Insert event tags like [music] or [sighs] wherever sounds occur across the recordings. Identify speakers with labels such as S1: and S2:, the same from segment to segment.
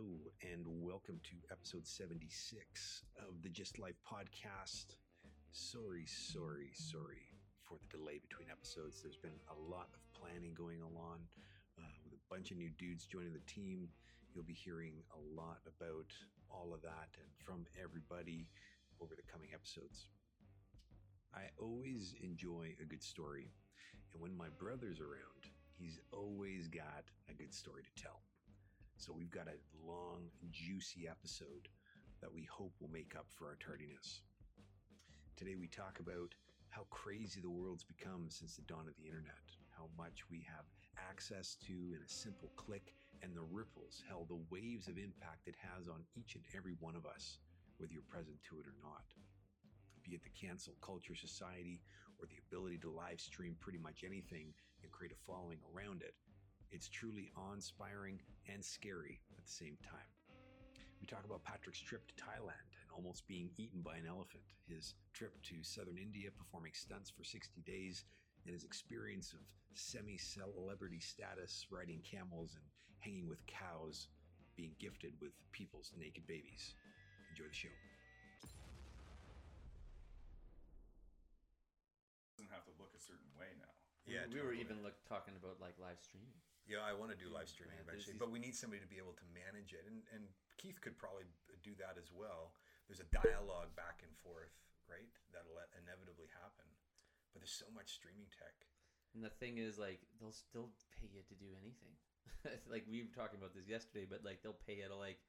S1: Hello, and welcome to episode 76 of the Just Life podcast. Sorry, sorry, sorry for the delay between episodes. There's been a lot of planning going on uh, with a bunch of new dudes joining the team. You'll be hearing a lot about all of that and from everybody over the coming episodes. I always enjoy a good story, and when my brother's around, he's always got a good story to tell. So we've got a long, juicy episode that we hope will make up for our tardiness. Today we talk about how crazy the world's become since the dawn of the internet, how much we have access to in a simple click, and the ripples, how the waves of impact it has on each and every one of us, whether you're present to it or not. Be it the cancel culture society or the ability to live stream pretty much anything and create a following around it, it's truly awe inspiring and scary at the same time. We talk about Patrick's trip to Thailand and almost being eaten by an elephant, his trip to southern India performing stunts for 60 days, and his experience of semi celebrity status riding camels and hanging with cows, being gifted with people's naked babies. Enjoy the show.
S2: doesn't have to look a certain way now.
S3: Yeah,
S4: we were
S3: totally.
S4: even look, talking about like live streaming.
S3: Yeah, I want to do live streaming
S4: Yeah,
S3: eventually,
S4: these-
S3: but we need somebody to be able to manage it, and and Keith could probably do that as well. There's a dialogue back and forth, right? That'll inevitably happen, but there's so much streaming tech.
S4: And the thing is, like, they'll still pay you to do anything. [laughs] Like we were talking about this yesterday, but like they'll pay you to like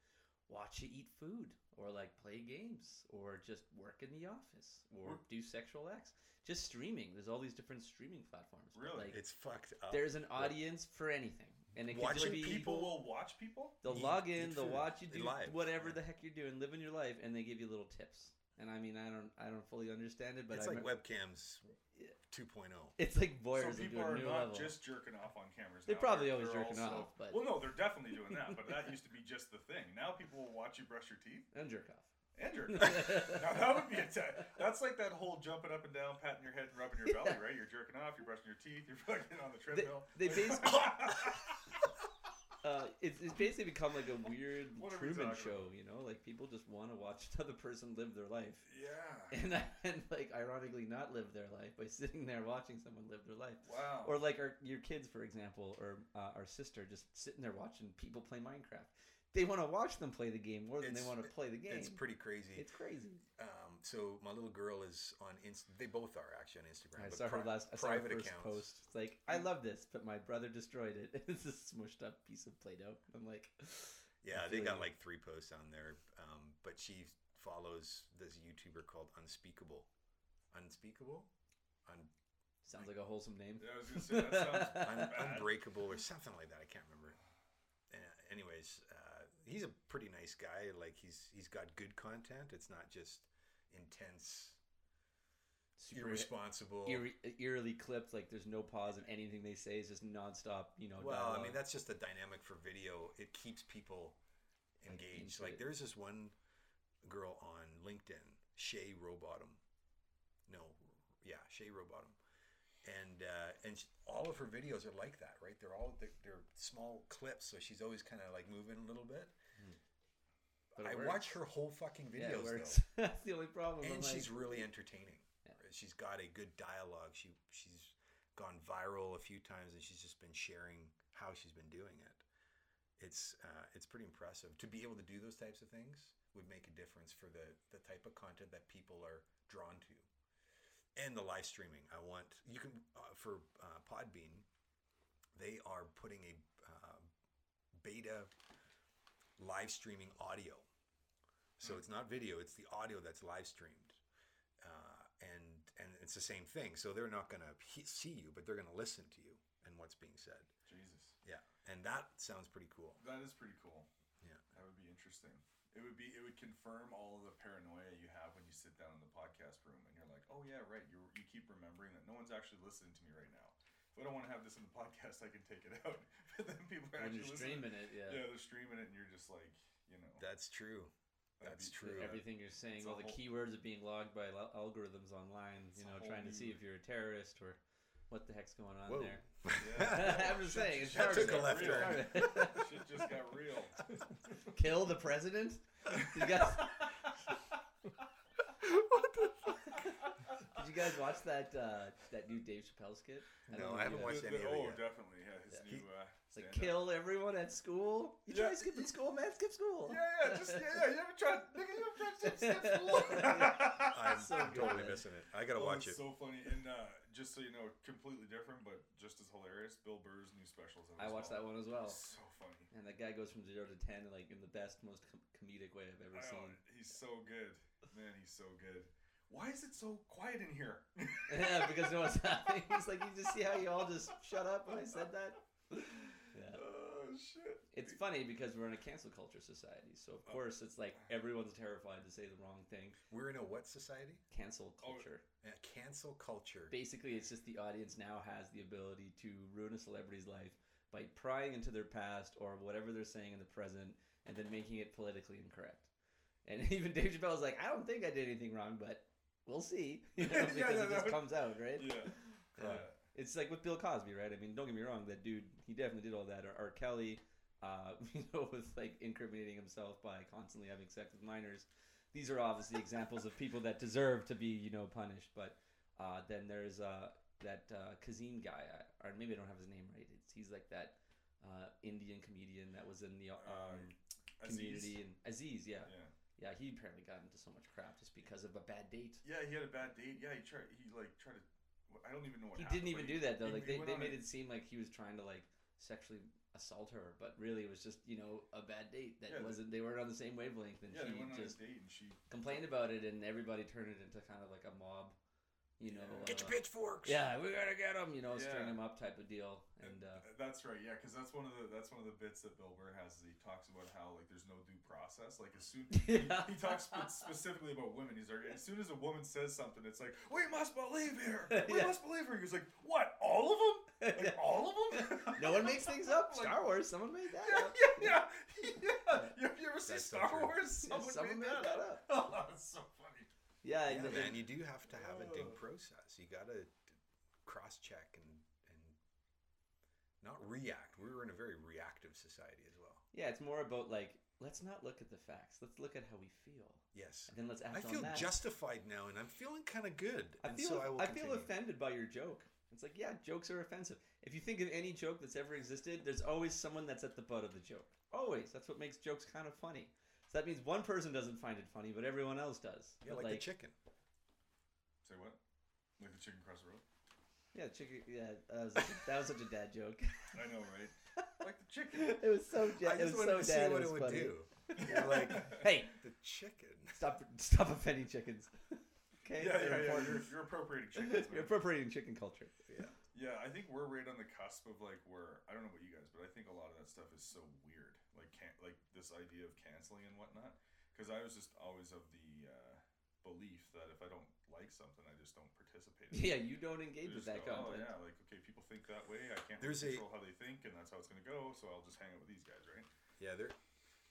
S4: watch you eat food or like play games or just work in the office or
S2: Or-
S4: do sexual acts. Just streaming. There's all these different streaming platforms. but,
S2: Really?
S4: Like,
S3: It's fucked up.
S4: there's an audience for anything, and it can just be
S2: People will watch people.
S4: They'll
S3: Eat-
S4: log in,
S3: eat
S4: they'll watch you do
S3: Live.
S4: whatever the heck you're doing, living your life, and they give you little tips. And I mean, I don't, I don't fully understand it, but
S3: It's
S4: I
S3: like
S4: remem-
S3: webcams
S4: Yeah.
S3: 2.0.
S4: It's like
S2: So
S4: voyeurs
S2: people
S4: into a
S2: are
S4: new
S2: not
S4: level.
S2: just jerking off on cameras.
S4: They're
S2: now.
S4: probably
S2: They're-
S4: always
S2: they're
S4: jerking
S2: also-
S4: off, but-
S2: well, no, they're definitely doing that. But that used to be just the thing. Now people will watch you brush your teeth
S4: and jerk off.
S2: and jerk. [laughs] off. now that would be a te- That's like that whole jumping up and down, patting your head, and rubbing your [laughs] belly, right? You're jerking off. You're brushing your teeth. You're [laughs] fucking on the
S4: They,
S2: treadmill.
S4: they basically, uh, it's, it's basically become like a weird
S2: we
S4: Truman
S2: talking
S4: show, you know? Like people just want to watch another person live their life,
S2: yeah.
S4: and [laughs] and like ironically not live their life by sitting there watching someone live their life.
S2: Wow.
S4: Or like our your kids, for example, or uh, our sister, just sitting there watching people play Minecraft. They want to watch them play the game more than they want to play the game.
S3: It's pretty crazy.
S4: It's crazy.
S3: Um, so my little girl is on Inst- They both are actually on Instagram.
S4: I
S3: but
S4: saw her last. I saw her
S3: private
S4: first
S3: accounts.
S4: post. It's like I love this, but my brother destroyed it. [laughs] it's a smushed up piece of Play-Doh. I'm like, [sighs]
S3: Yeah, they got like three posts on there. Um, but she follows this YouTuber called Unspeakable. Unspeakable? Un-
S4: sounds like a wholesome name.
S2: Yeah, I was gonna say that sounds [laughs]
S3: un- Unbreakable or something like that. I can't remember. Uh, anyways, uh, he's a pretty nice guy. Like he's he's got good content. It's not just intense,
S4: Super
S3: irresponsible.
S4: eerie, eerily clipped. Like there's no pause in anything they say. It's just nonstop. You know.
S3: Well, I mean that's just the dynamic for video. It keeps people engaged.
S4: into
S3: Like there's this one girl on LinkedIn, Shay Rowbottom. No, yeah, Shay Rowbottom, and uh, and all of her videos are like that, right? They're all they're, they're small clips, so she's always kind of like moving a little bit.
S4: But
S3: I
S4: works.
S3: watch her whole fucking videos though. [laughs]
S4: That's the only problem.
S3: and
S4: I'm
S3: she's
S4: like,
S3: really entertaining.
S4: Yeah.
S3: She's got a good dialogue. She she's gone viral a few times, and she's just been sharing how she's been doing it. It's uh, it's pretty impressive to be able to do those types of things. Would make a difference for the the type of content that people are drawn to, and the live streaming. I want you can uh, for uh, Podbean. They are putting a uh, beta live streaming audio. So it's not video; it's the audio that's live streamed, uh, and and it's the same thing. So they're not going to see you, but they're going to listen to you and what's being said.
S2: Jesus,
S3: Yeah, and that sounds pretty cool.
S2: that is pretty cool.
S3: Yeah,
S2: That would be interesting. It would be. It would confirm all of the paranoia you have when you sit down in the podcast room and you're like, "Oh yeah, right." You you keep remembering that no one's actually listening to me right now. If I don't want to have this in the podcast, I can take it out. [laughs] But then people are
S4: when
S2: actually
S4: you're
S2: listening.
S4: streaming it, yeah.
S2: Yeah, they're streaming it, and you're just like, you know,
S3: that's true. That's
S2: be-
S3: true.
S4: Everything you're saying,
S2: It's
S4: all the
S2: whole-
S4: keywords are being logged by algorithms online. You know, trying to see if you're a terrorist or what the heck's going on
S3: Whoa.
S4: there. [laughs]
S2: Yeah. [laughs]
S4: I'm just
S2: Shit-
S4: saying, it's
S2: shit
S4: hard
S3: took a left turn.
S2: Shit just got real.
S4: Kill the president? You guys, did you guys watch that uh, that new Dave Chappelle skit?
S3: No,
S4: don't know
S3: I haven't
S4: you-
S3: watched any of it
S2: oh,
S3: yet.
S2: definitely. Yeah, his
S4: Yeah.
S2: new. Uh,
S4: It's like kill everyone at school. You
S2: Yeah.
S4: try skipping school, man. Skip school.
S2: Yeah, yeah, just yeah, yeah. You ever tried? Nigga, you ever tried to skip school? [laughs]
S3: I'm
S4: So good.
S3: totally missing it. I gotta
S2: Oh,
S3: watch
S2: it's
S3: it.
S2: So funny, and uh, just so you know, completely different, but just as hilarious. Bill Burr's new specials.
S4: I
S2: as
S4: watched that one as well.
S2: So funny.
S4: And that guy goes from zero to ten, like in the best, most com- comedic way I've ever
S2: I know,
S4: seen.
S2: he's so good, man. He's so good. Why is it so quiet in here? [laughs]
S4: yeah, because no one's laughing. He's like, you just see how you all just shut up when I said that. Yeah.
S2: Oh shit.
S4: It's funny because we're in a cancel culture society, so of
S2: Oh.
S4: course it's like everyone's terrified to say the wrong thing.
S3: We're in a what society?
S4: Cancel
S2: Oh,
S4: culture.
S3: Yeah, cancel culture.
S4: Basically, it's just the audience now has the ability to ruin a celebrity's life by prying into their past or whatever they're saying in the present, and then making it politically incorrect. And [laughs] even Dave Chappelle is like, I don't think I did anything wrong, but we'll see. [laughs] You [laughs] know, because
S2: yeah,
S4: it just comes out, right?
S2: Yeah. [laughs]
S4: Yeah. It's like with Bill Cosby, right? I mean, don't get me wrong, that dude, he definitely did all that. Or, or Kelly, uh, you know, with like incriminating himself by constantly having sex with minors. These are obviously examples of people that deserve to be, you know, punished. But uh, then there's uh, that uh, Kazim guy, or maybe I don't have his name right. It's, he's like that uh, Indian comedian that was in the um,
S2: Uh, Aziz?
S4: community and Aziz, yeah.
S2: Yeah.
S4: Yeah, He apparently got into so much crap just because of a bad date.
S2: Yeah, he had a bad date. Yeah, he tried. He like tried to. I don't even know what.
S4: he
S2: happened,
S4: didn't even do that though.
S2: he-
S4: Like
S2: he
S4: they, they made
S2: a-
S4: it seem like he was trying to like sexually assault her, but really it was just you know a bad date that
S2: Yeah,
S4: wasn't. They weren't on the same wavelength, and
S2: Yeah,
S4: she just
S2: and she
S4: complained about it, and everybody turned it into kind of like a mob, you know.
S2: Yeah.
S3: Get your
S4: uh,
S3: pitchforks.
S4: Yeah, we gotta get them. you know, string them up type of deal, and uh,
S2: That's right, yeah, because that's one of the that's one of the bits that Bill Burr has. Is he talks about how like there's no due process. Like as soon
S4: Yeah.
S2: he, [laughs] he talks specifically about women. He's like, as soon as a woman says something, it's like we must believe her. [laughs] We
S4: Yeah.
S2: must believe her. He's like, what? All of them? Like [laughs] all of them?
S4: no one makes things up.
S2: Like,
S4: Star Wars, someone made that
S2: Yeah,
S4: up.
S2: yeah, yeah, yeah. You, you ever see
S3: That's so
S2: Star
S3: true.
S2: Wars?
S4: Yeah,
S2: Someone,
S4: someone
S2: made,
S4: made
S2: that,
S4: that
S2: up. Oh, that's so funny.
S4: Yeah,
S3: Yeah,
S4: and-
S3: man, you do have to have a due
S2: Oh.
S3: process. You got to cross check and and not react. We were in a very reactive society as well.
S4: yeah, it's more about like let's not look at the facts. Let's look at how we feel,
S3: Yes.
S4: and then let's act
S3: I feel justified now, and I'm feeling kind of good.
S4: I
S3: and
S4: feel
S3: so I will
S4: I feel offended by your joke. It's like, yeah, jokes are offensive. If you think of any joke that's ever existed, there's always someone that's at the butt of the joke. Always. That's what makes jokes kind of funny. So that means one person doesn't find it funny, but everyone else does.
S3: Yeah,
S4: But,
S3: like, the chicken.
S2: Say what? Like the chicken across the road?
S4: Yeah, chicken. Yeah, that was, such a, that was such a dad joke. [laughs]
S2: I know, right? [laughs] like the chicken.
S4: it was so. Ja-
S3: I
S4: it
S3: just
S4: was
S3: wanted
S4: so
S3: to see
S4: dad.
S3: what
S4: it
S3: it
S4: was
S3: would
S4: funny.
S3: do. [laughs] You're like
S4: Hey,
S3: the chicken.
S4: stop! Stop offending chickens. okay.
S2: Yeah, yeah, yeah. You're, you're appropriating chickens.
S4: You're
S2: man.
S4: appropriating chicken culture.
S3: Yeah.
S2: Yeah, I think we're right on the cusp of like where I don't know about you guys, but I think a lot of that stuff is so weird, like can like this idea of canceling and whatnot. Because I was just always of the uh, belief that if I don't like something, I just don't participate. In
S4: Yeah,
S2: it.
S4: you don't
S2: I
S4: engage with that
S2: go,
S4: content.
S2: Oh yeah, like okay, people think that way. I can't
S3: There's
S2: really
S3: a-
S2: control how they think, and that's how it's gonna go. So I'll just hang out with these guys, right?
S3: Yeah, there,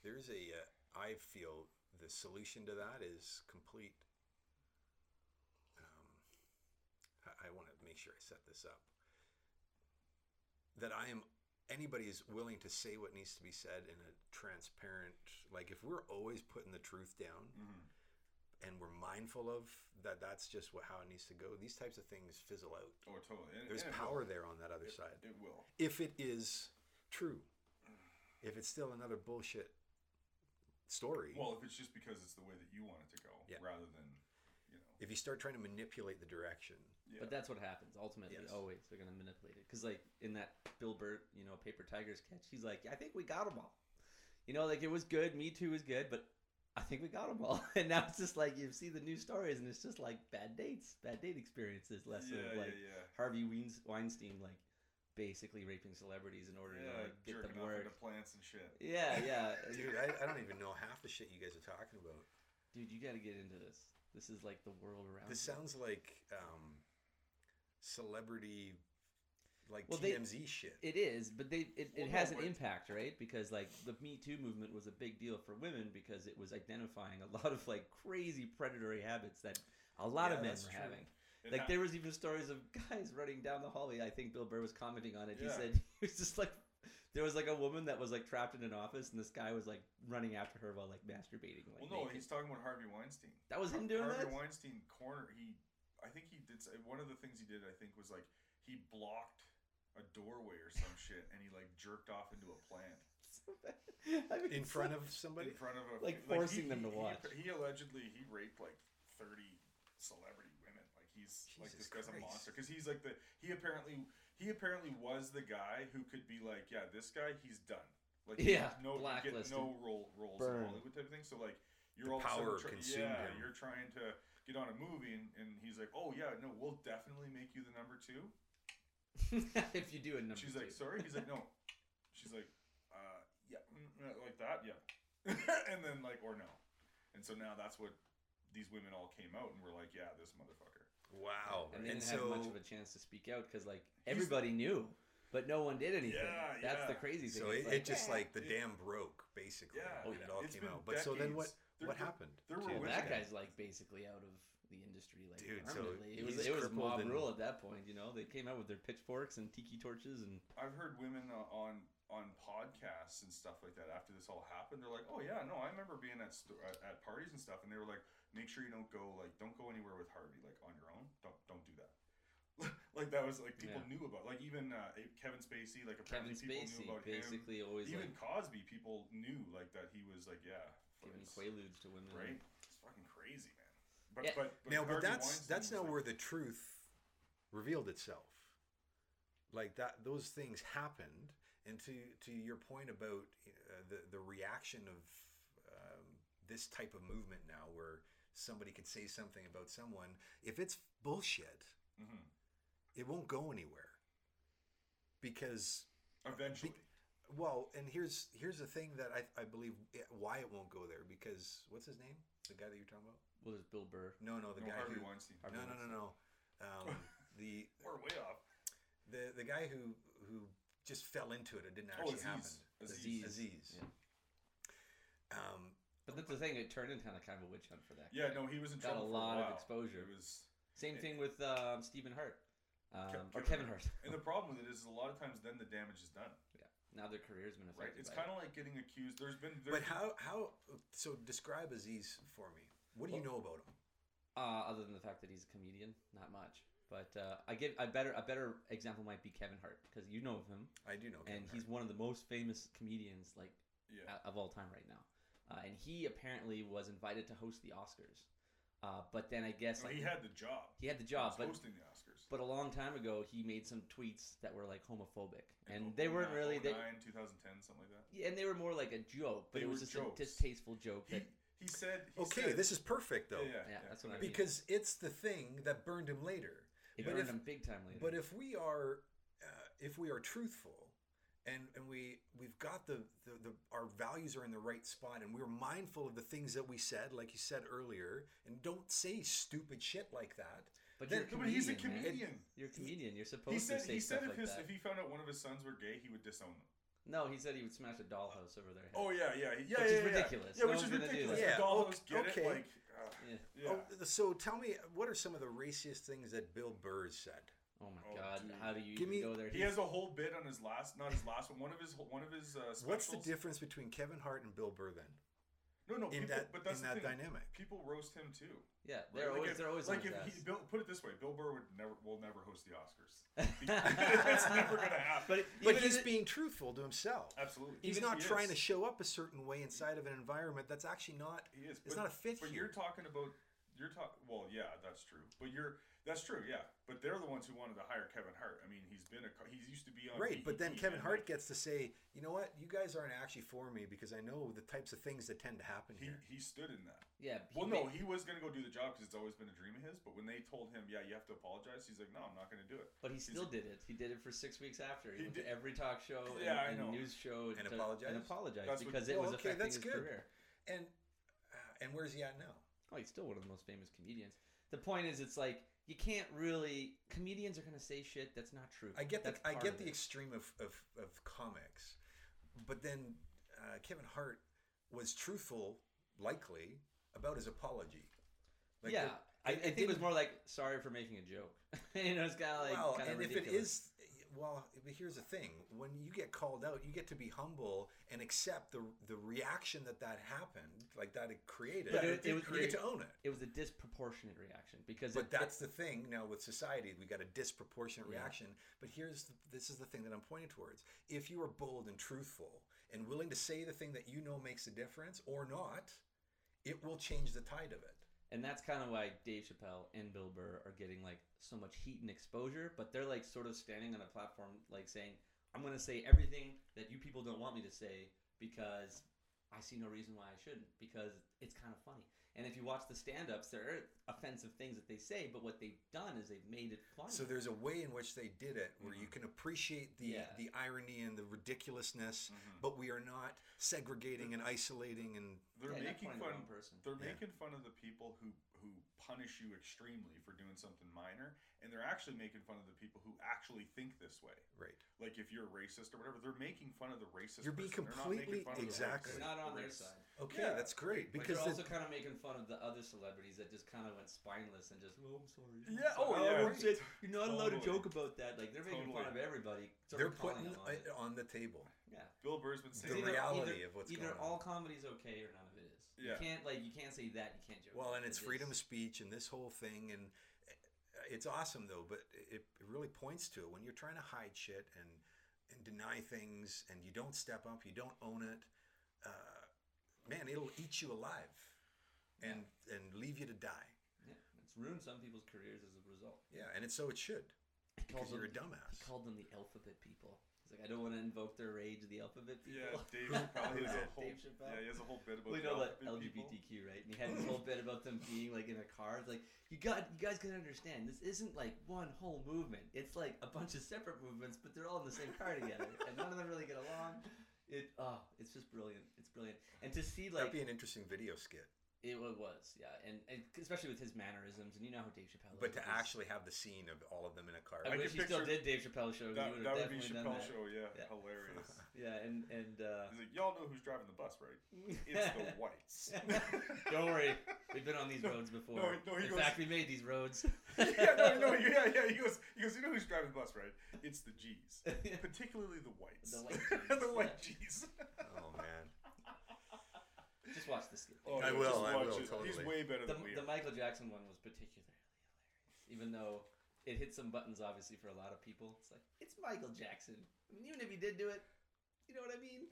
S3: there's a. Uh, I feel the solution to that is complete. Um, I, I want to make sure I set this up. That I am. Anybody is willing to say what needs to be said in a transparent. Like if we're always putting the truth down,
S2: Mm-hmm.
S3: and we're mindful of that, that's just what, how it needs to go. These types of things fizzle out.
S2: Oh, totally. And,
S3: There's
S2: and
S3: power there on that other
S2: It,
S3: side.
S2: it will.
S3: If it is true, if it's still another bullshit story.
S2: Well, if it's just because it's the way that you want it to go,
S3: Yeah.
S2: rather than you know.
S3: if you start trying to manipulate the direction,
S2: Yeah.
S4: But that's what happens ultimately.
S3: Yes.
S4: Always, they're gonna manipulate it. Because like in that Bill Burr, you know, Paper Tigers catch, he's like, I think we got them all. You know, like it was good. Me Too was good, but I think we got them all. [laughs] And now it's just like you see the new stories, and it's just like bad dates, bad date experiences, less
S2: yeah,
S4: of like
S2: yeah, yeah.
S4: Harvey Weinstein, like basically raping celebrities in order to like get
S2: jerking
S4: them
S2: off
S4: work.
S2: into plants and shit.
S4: Yeah, yeah, [laughs]
S3: dude, I, I don't even know half the shit you guys are talking about.
S4: dude, you got to get into this. This is like the world around.
S3: This
S4: you.
S3: sounds like um, celebrity, like
S4: Well, they-
S3: TMZ shit.
S4: It is, but they it, it
S2: Well,
S4: has
S2: no,
S4: an impact, right? Because like the Me Too movement was a big deal for women because it was identifying a [laughs] lot of like crazy predatory habits that a lot
S2: Yeah,
S4: of men were
S2: true.
S4: having.
S2: It
S4: like
S2: hap-
S4: there was even stories of guys running down the hallway. I think Bill Burr was commenting on it. He said [laughs] he was just like there was like a woman that was like trapped in an office, and this guy was like running after her while like masturbating. Like,
S2: Well, no,
S4: naked.
S2: he's talking about Harvey Weinstein.
S4: that was him doing
S2: Harvey
S4: that.
S2: Weinstein corner. He, I think he did. s- uh, One of the things he did, I think, was like he blocked a doorway or some shit, and he like jerked off into a plant [laughs]
S4: I mean,
S3: in front
S4: like-
S3: of [laughs] somebody.
S2: in front of a
S4: Like
S2: he-
S4: forcing them to
S2: he-
S4: watch.
S2: He, allegedly he raped like thirty celebrity women. Like he's like this guy's
S3: Christ.
S2: a monster because he's like the he apparently he apparently was the guy who could be like, yeah, this guy he's done. Like
S4: Yeah,
S2: no get no role roles
S4: Burn.
S2: in Hollywood type of thing. So like you're
S3: The
S2: all of a sudden
S3: power
S2: try-
S3: consumed
S2: yeah,
S3: him.
S2: you're trying to get on a movie and, and he's like, oh yeah, no, we'll definitely make you the number two. [laughs]
S4: if you do a number
S2: She's
S4: two.
S2: like, sorry. He's like, no. [laughs] She's like, uh, yeah, mm, like that, yeah. [laughs] and then like, or no. And so now that's what these women all came out and were like, yeah, this motherfucker.
S3: Wow.
S4: and they didn't
S3: so
S4: have much of a chance to speak out because like everybody knew, but no one did anything.
S2: Yeah,
S4: That's the crazy thing.
S3: so it,
S4: like,
S3: it just
S2: "Yeah."
S3: like the
S2: It-
S3: dam broke basically.
S2: Yeah,
S3: when
S4: oh,
S3: it all
S2: It's
S3: came out. But so then what?
S2: Decades. There-
S3: what
S2: there-
S3: happened?
S2: there were
S3: to
S4: well,
S2: women-
S4: that
S3: this guy?
S4: guy's like basically out of the industry, like
S3: Dude, so
S4: it was it was mob
S3: and-
S4: rule at that point. You know, they came out with their pitchforks and tiki torches and
S2: I've heard women uh, on on podcasts and stuff like that after this all happened. They're like, oh yeah, no, I remember being at sto- at, at parties and stuff, and they were like, make sure you don't go like don't go anywhere with Harvey like on your own. Don't don't do that. [laughs] like that was like people
S4: Yeah.
S2: knew about like even uh, Kevin Spacey like
S4: Kevin
S2: apparently people
S4: Spacey
S2: knew about him.
S4: basically always
S2: Even
S4: like
S2: Cosby, people knew like that he was like yeah,
S4: giving
S2: it's-
S4: quaaludes to women.
S2: right? It's fucking crazy, man. But
S4: Yeah.
S2: but, but
S3: now, but that's
S2: Weinstein
S3: that's now
S2: like-
S3: where the truth revealed itself. Like that, those things happened, and to to your point about uh, the the reaction of um, this type of movement now, where somebody could say something about someone, if it's bullshit,
S2: Mhm.
S3: it won't go anywhere. Because
S2: eventually.
S3: Well, and here's here's the thing that I, I believe it, why it won't go there because what's his name? The guy that you're talking about?
S4: Well, there's Bill Burr.
S3: No, no, the
S2: no,
S3: guy
S2: Harvey
S3: who
S2: Weinstein.
S3: no, no, no, no. Um, [laughs] the
S2: We're way off.
S3: the the guy who who just fell into it. It didn't
S2: Oh,
S3: actually happen.
S2: Aziz.
S4: Aziz.
S3: Aziz.
S4: Yeah.
S3: Um,
S4: But that's the thing; it turned into kind of kind of a witch hunt for that.
S2: Yeah,
S4: guy.
S2: no, he was in
S4: Got
S2: trouble
S4: a
S2: for
S4: lot of
S2: while.
S4: exposure.
S2: It was,
S4: Same thing [laughs] with um, Stephen Hart um, or
S2: Kevin
S4: Kevin Hart.
S2: and the problem with it is, a lot of times then the damage is done,
S4: yeah, now their career's been affected.
S2: right?
S4: affected.
S2: It's
S4: by
S2: kind
S4: it.
S2: of like getting accused. There's been, there's
S3: but how how so describe Aziz for me. What do you know about him?
S4: Uh, other than the fact that he's a comedian, not much. But uh, I give a better a better example might be Kevin Hart because you know of him,
S3: I do know.
S4: and
S3: Kevin
S4: he's one of the most famous comedians like
S2: yeah.
S4: uh, of all time right now. Uh, and he apparently was invited to host the Oscars. Uh, but then I guess
S2: No,
S4: like
S2: he had the job.
S4: he had the
S2: He
S4: job,
S2: was
S4: but
S2: hosting the Oscars.
S4: But a long time ago he made some tweets that were like homophobic, and
S2: In
S4: they weren't
S2: 09,
S4: really they,
S2: 09, 2010, something like that.
S4: yeah, and they were more like a joke, but
S2: They
S4: it was
S2: were
S4: just
S2: jokes.
S4: a distasteful joke.
S2: He,
S4: That
S2: he said. He
S3: okay.
S2: said,
S3: This is perfect though,
S2: Yeah, yeah,
S4: Yeah, that's what I mean.
S3: because it's the thing that burned him later.
S4: it
S3: but
S4: burned
S3: if-
S4: him big time later.
S3: But if we are, uh, if we are truthful, and and we we've got the, the the our values are in the right spot, and we're mindful of the things that we said, like you said earlier, and don't say stupid shit like that.
S4: But
S3: then-
S4: you're a
S2: No, but he's a
S4: comedian, man.
S2: comedian.
S4: You're a comedian. You're supposed
S2: He said
S4: to say
S2: he said
S4: stuff
S2: if
S4: like
S2: his
S4: that.
S2: if he found out one of his sons were gay, he would disown them.
S4: No, he said he would smash a dollhouse over their head.
S2: Oh yeah, yeah, yeah,
S4: Which
S2: yeah,
S4: is
S2: yeah, yeah.
S4: ridiculous.
S2: Yeah,
S4: No
S2: which is ridiculous.
S3: that.
S2: Yeah,
S3: Yeah,
S2: Dolphins
S3: okay,
S2: get
S3: okay.
S2: it. Like, uh,
S4: Yeah.
S2: yeah.
S3: Oh, so tell me, what are some of the raciest things that Bill Burr said?
S4: Oh my
S2: Oh,
S4: god,
S2: dude.
S4: how do you
S3: Give
S4: even
S3: me-
S4: go there?
S2: He
S4: He's-
S2: has a whole bit on his last, not his last one. One of his, one of his uh, specials.
S3: What's the difference between Kevin Hart and Bill Burr then
S2: No, no,
S3: in
S2: people,
S3: that
S2: but that's
S3: in
S2: the
S3: that
S2: thing.
S3: dynamic?
S2: People roast him too.
S4: yeah, they're
S2: Like
S4: always
S2: if-
S4: they're always
S2: like if
S4: his
S2: he. Bill, put it this way, Bill Burr would never, will never host the Oscars. [laughs] [laughs] it's never gonna happen.
S4: But
S3: But he's
S4: if-
S3: being truthful to himself.
S2: Absolutely,
S3: He's
S2: Even
S3: not
S2: he
S3: trying
S2: is.
S3: to show up a certain way inside of an environment that's actually not.
S2: He is.
S3: It's
S2: but,
S3: not a fit
S2: But
S3: here.
S2: you're talking about. You're talking. Well, yeah, that's true. But you're. That's true. Yeah. But they're the ones who wanted to hire Kevin Hart. I mean, he's been a. He's used to be on.
S3: Right, but then Kevin Hart
S2: like,
S3: gets to say, you know what, you guys aren't actually for me because I know the types of things that tend to happen
S2: He,
S3: here.
S2: he stood in that.
S4: yeah, he
S2: Well, no, he was going to go do the job because it's always been a dream of his. But when they told him, yeah, you have to apologize, he's like, no, I'm not going to do it.
S4: but he
S2: he's
S4: still
S2: a-
S4: did it. He did it for six weeks after. He,
S2: He
S4: went
S2: did-
S4: to every talk show and,
S2: Yeah, I
S4: and
S2: know.
S4: news show
S3: And
S4: to-
S3: apologized?
S4: And apologized
S2: That's what-
S4: because it
S3: Well,
S4: was
S3: okay,
S4: affecting
S3: that's
S4: his
S3: good.
S4: career.
S3: And uh, and where's he at now?
S4: Oh, he's still one of the most famous comedians. The point is, it's like you can't really. Comedians are gonna say shit that's not true.
S3: I get the I get the
S4: it.
S3: extreme of, of, of comics, but then uh, Kevin Hart was truthful, likely, about his apology. Like
S4: yeah,
S3: the-
S4: I, I think it was more like sorry for making a joke. [laughs] you know, it's kind of like
S3: well, and if
S4: ridiculous.
S3: it is, well, but here's the thing: when you get called out, you get to be humble and accept the the reaction that that happened, like that it created.
S4: But
S3: and
S4: it- it was-
S3: you get to own it.
S4: it was a disproportionate reaction because
S3: But
S4: it,
S3: that's the thing now with society, we got a disproportionate
S4: Yeah.
S3: reaction. But here's the, this is the thing that I'm pointing towards. If you are bold and truthful and willing to say the thing that you know makes a difference or not, it will change the tide of it.
S4: And that's kind of why Dave Chappelle and Bill Burr are getting like so much heat and exposure. But they're like sort of standing on a platform, like saying, "I'm going to say everything that you people don't want me to say because I see no reason why I shouldn't because it's kind of funny." And if you watch the stand-ups, there are offensive things that they say, but what they've done is they've made it funny.
S3: So there's a way in which they did it where you can appreciate the
S4: Yeah.
S3: the irony and the ridiculousness,
S2: Mhm.
S3: but we are not segregating and isolating and
S2: They're
S4: Yeah,
S2: making
S4: pointing at the
S2: fun.
S4: person.
S2: They're
S3: Yeah.
S2: making fun of the people who who punish you extremely for doing something minor, and they're actually making fun of the people who actually think this way.
S3: right.
S2: Like if you're a racist or whatever, they're making fun of the racist.
S3: You're being
S2: person. They're not making
S3: completely-
S2: fun of the
S3: exactly.
S4: They're not on their side.
S3: Okay,
S2: Yeah.
S3: that's great
S4: But
S3: because
S4: they're
S3: the-
S4: also kind of making fun of the other celebrities that just kind of went spineless and just, oh, I'm sorry. I'm
S2: Yeah,
S4: sorry.
S2: oh, yeah, right.
S4: saying- You're not allowed to joke about that. Like they're making fun of everybody.
S3: they're putting
S4: them on it.
S3: it on the table.
S4: Yeah.
S2: Bill Burr's been
S3: The
S2: saying
S4: It's
S2: that-
S3: reality
S4: either,
S3: of what's
S4: either
S3: going on.
S4: all comedy's okay or none of it is.
S2: Yeah.
S4: You can't like you can't say that. You can't joke.
S3: Well, and it's
S4: It
S3: freedom of speech and this whole thing, and it's awesome though. But it, it really points to it when you're trying to hide shit and and deny things, and you don't step up, you don't own it. Uh, man, it'll eat you alive, and and leave you to die.
S4: Yeah, it's ruined some people's careers as a result.
S3: Yeah, and it's so it should because
S4: called
S3: you're a dumbass.
S4: he called them the alphabet people. He's like, I don't want to invoke their rage, the alphabet people.
S2: Yeah, Dave Chappelle
S3: Who
S2: has a [laughs] whole.
S4: Dave Chappelle.
S2: Yeah, he has a whole bit about.
S4: Well, you
S2: the
S4: know that
S2: alphabet people.
S4: LGBTQ, right? And he had this whole bit about them being like in a car. It's like you got, you guys gotta understand, this isn't like one whole movement. It's like a bunch of separate movements, but they're all in the same car together, [laughs] and none of them really get along. It, oh, it's just brilliant. It's brilliant, and to see like
S3: That'd
S4: like
S3: be an interesting video skit.
S4: It was, yeah, and, and especially with his mannerisms, and you know how Dave Chappelle.
S3: But to
S4: with
S3: actually have the scene of all of them in a car.
S4: I,
S2: I
S4: wish
S2: can
S4: he still did Dave Chappelle show.
S2: That,
S4: he would
S2: that
S4: have
S2: would be
S4: definitely done
S2: Chappelle
S4: that.
S2: show. Yeah,
S4: Yeah.
S2: hilarious. [laughs]
S4: Yeah, and and uh,
S2: He's like, y'all know who's driving the bus, right? It's the [laughs] whites. [laughs]
S4: Don't worry, we've been on these
S2: No,
S4: roads before.
S2: no, no, he
S4: In
S2: goes-
S4: fact, we made these roads.
S2: yeah, no, no, yeah, yeah. He goes, he goes. You know who's driving the bus, right? It's the G's, particularly the whites.
S4: The white
S2: the
S4: Gs,
S2: white. G's.
S3: oh man.
S4: Just watch the skit.
S2: Oh,
S3: I
S2: yeah,
S3: will,
S2: just
S3: I
S2: watch
S3: will,
S2: it. He's way better
S4: the,
S2: than we
S4: the
S2: are.
S4: Michael Jackson one was particularly hilarious, even though it hit some buttons obviously for a lot of people. It's like it's Michael Jackson. I mean, even if he did do it, you know what I mean.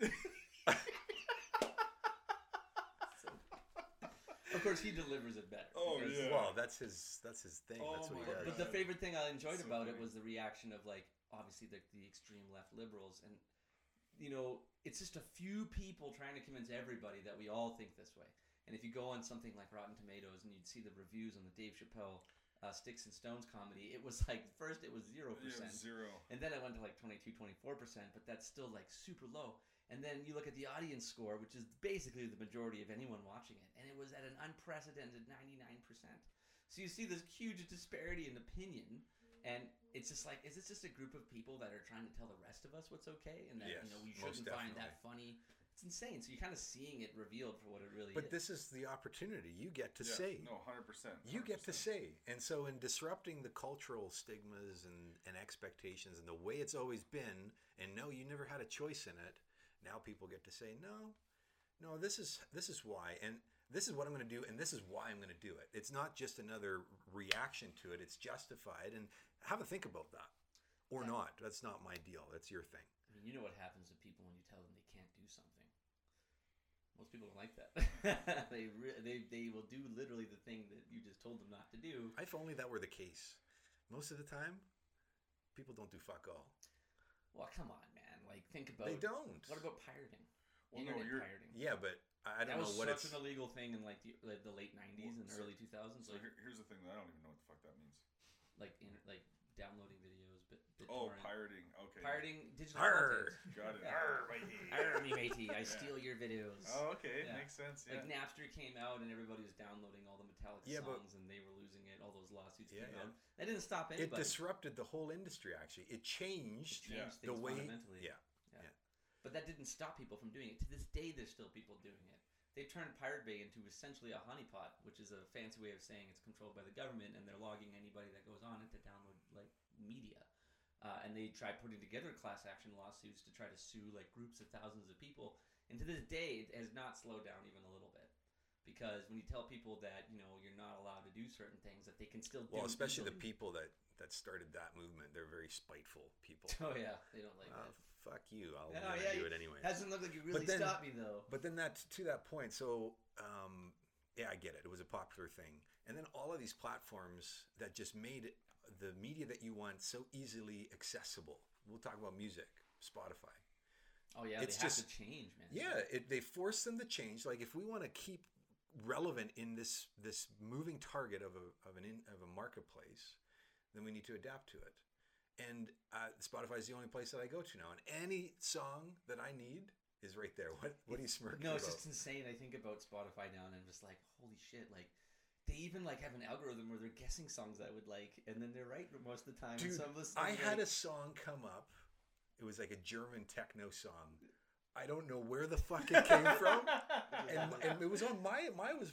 S4: So- [laughs] [laughs] of course, he delivers it better.
S2: Oh,
S4: because-
S2: yeah.
S3: Well, that's his that's his thing.
S2: Oh
S3: that's what he
S2: my
S3: does.
S4: But the favorite thing I enjoyed
S2: So
S4: about it was the reaction of like obviously the, the extreme left liberals and you know it's just a few people trying to convince everybody that we all think this way. And if you go on something like Rotten Tomatoes and you'd see the reviews on the Dave Chappelle uh, Sticks and Stones comedy, it was [laughs] like first it was zero percent,
S2: zero.
S4: and then it went to like 22, 24 percent, but that's still like super low. And then you look at the audience score, which is basically the majority of anyone watching it, and it was at an unprecedented 99%. So you see this huge disparity in opinion, and it's just like, is this just a group of people that are trying to tell the rest of us what's okay, and that you know we shouldn't find that funny? It's insane. So you're kind of seeing it revealed for what it really
S3: But
S4: is.
S3: But this is the opportunity you get to
S2: yeah,
S3: say.
S2: No, hundred percent.
S3: You get to say. And so in disrupting the cultural stigmas and, and expectations and the way it's always been, and no, you never had a choice in it, now people get to say, No, no, this is this is why and this is what I'm gonna do and this is why I'm gonna do it. It's not just another reaction to it, it's justified and have a think about that. Or
S4: Yeah.
S3: not. That's not my deal. That's your thing.
S4: I mean, you know what happens to people when you tell them they can't do something. Most people don't like that. [laughs] they, re- they they will do literally the thing that you just told them not to do.
S3: If only that were the case. Most of the time, people don't do fuck all.
S4: Well, come on, man. Like, think about
S3: They don't.
S4: What about pirating?
S2: Well, no, you're.
S4: pirating.
S3: Yeah, but I I don't
S4: was
S3: know what
S4: such
S3: it's.
S4: an illegal thing in like the, like the late '90s and
S2: so-
S4: early 2000s.
S2: So
S4: Like,
S2: here, here's the thing that I don't even know what the fuck that means.
S4: Like, inter- like downloading videos, but
S2: Oh, pirating. Okay.
S4: pirating digital
S3: Arr.
S4: content.
S2: Got it.
S4: Yeah.
S2: Arr, matey.
S4: Arr, me matey, I
S2: Yeah.
S4: steal your videos.
S2: Oh, okay.
S4: Yeah.
S2: Makes sense. Yeah.
S4: Like Napster came out and everybody was downloading all the Metallica
S3: Yeah, but-
S4: songs and they were losing it. All those lawsuits
S3: Yeah,
S4: came
S3: yeah.
S4: out. That didn't stop anybody.
S3: It
S4: anybody.
S3: disrupted the whole industry. Actually, it
S4: It
S3: changed
S4: changed
S2: Yeah.
S3: the way.
S4: fundamentally.
S3: Yeah,
S4: But that didn't stop people from doing it. To this day, there's still people doing it. They turned Pirate Bay into essentially a honeypot, which is a fancy way of saying it's controlled by the government, and they're logging anybody that goes on it to download like media. Uh, and they tried putting together class action lawsuits to try to sue like groups of thousands of people. And to this day, it has not slowed down even a little bit. Because when you tell people that you know you're not allowed to do certain things, that they can still do.
S3: Well, especially the people that that started that movement, they're very spiteful people. [laughs]
S4: Oh yeah, they don't like
S3: Oh,
S4: it.
S3: Fuck you! I'll
S4: Oh, yeah,
S3: do it anyway.
S4: Hasn't looked like you really
S3: then-
S4: stopped me though.
S3: But then that to that point, so um, yeah, I get it. It was a popular thing, and then all of these platforms that just made the media that you want so easily accessible. We'll talk about music, Spotify.
S4: Oh yeah,
S3: It's just-
S4: change, man.
S3: Yeah, it, they force them to change. Like if we want to keep relevant in this this moving target of a of an in, of a marketplace, then we need to adapt to it. And uh, Spotify is the only place that I go to now, and any song that I need is right there. What what are you smirking
S4: No,
S3: about?
S4: it's just insane. I think about Spotify now, and I'm just like, holy shit! Like, they even like have an algorithm where they're guessing songs I would like, and then they're right most of the time.
S3: Dude,
S4: so I'm listening,
S3: I had a song come up. It was like a German techno song. I don't know where the fuck it came from, [laughs] and, and it was on my my was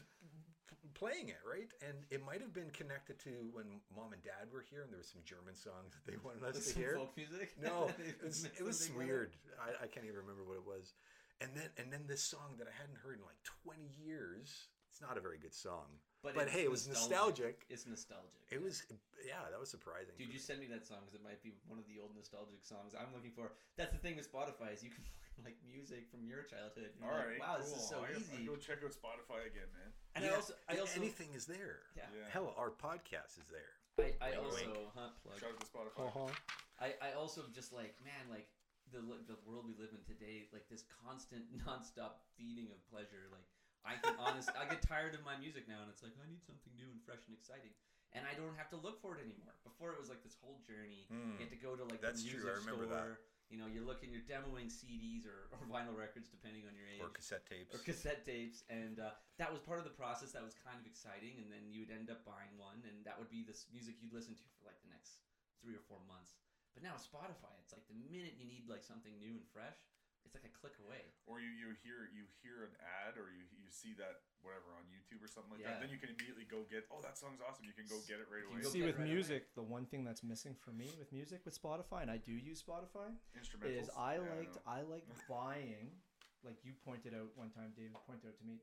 S3: playing it right, and it might have been connected to when mom and dad were here, and there were some German songs that they wanted us to
S4: some
S3: hear.
S4: folk music.
S3: No,
S4: They [laughs]
S3: it was, it was weird. I, I can't even remember what it was. And then and then this song that I hadn't heard in like 20 years. It's not a very good song, but,
S4: it's
S3: hey, it was nostalgic.
S4: It's nostalgic.
S3: It
S4: yeah.
S3: was yeah, that was surprising.
S4: Dude, you send me that song because it might be one of the old nostalgic songs I'm looking for. That's the thing with Spotify is you can [laughs] find like music from your childhood. You're
S2: All
S4: like,
S2: right,
S4: wow,
S2: cool.
S4: this is so
S2: I,
S4: easy.
S2: I go check out Spotify again, man.
S4: And
S3: Yeah,
S4: I also, I also,
S3: anything is there.
S4: yeah,
S2: Yeah.
S3: Hell, our podcast is there.
S4: I, I
S3: Wink,
S4: also,
S3: wink.
S4: huh, plug.
S2: Shout out to Spotify.
S3: Uh-huh.
S4: I, I also just like man like the the world we live in today like this constant [laughs] nonstop feeding of pleasure like I can [laughs] honest I get tired of my music now and it's like I need something new and fresh and exciting and I don't have to look for it anymore. Before it was like this whole journey.
S3: Mm.
S4: You had to go to like
S3: That's
S4: the
S3: true,
S4: music
S3: I remember
S4: store.
S3: that.
S4: You know, you're looking, you're demoing CDs or, or vinyl records depending on your age
S3: Or cassette tapes.
S4: or cassette tapes, and uh, that was part of the process. That was kind of exciting, and then you would end up buying one, and that would be this music you'd listen to for like the next three or four months. But now Spotify, it's like the minute you need like something new and fresh, it's like a click away.
S2: Or you, you hear you hear an ad or you you see that whatever on YouTube or something like
S4: Yeah.
S2: that. Then you can immediately go get oh that song's awesome. You can go get it right
S4: You
S2: away.
S5: See, with
S4: right away.
S5: music, the one thing that's missing for me with music with Spotify, and I do use Spotify, is I
S2: Yeah,
S5: liked
S2: know.
S5: I like buying, like you pointed out one time, David pointed out to me,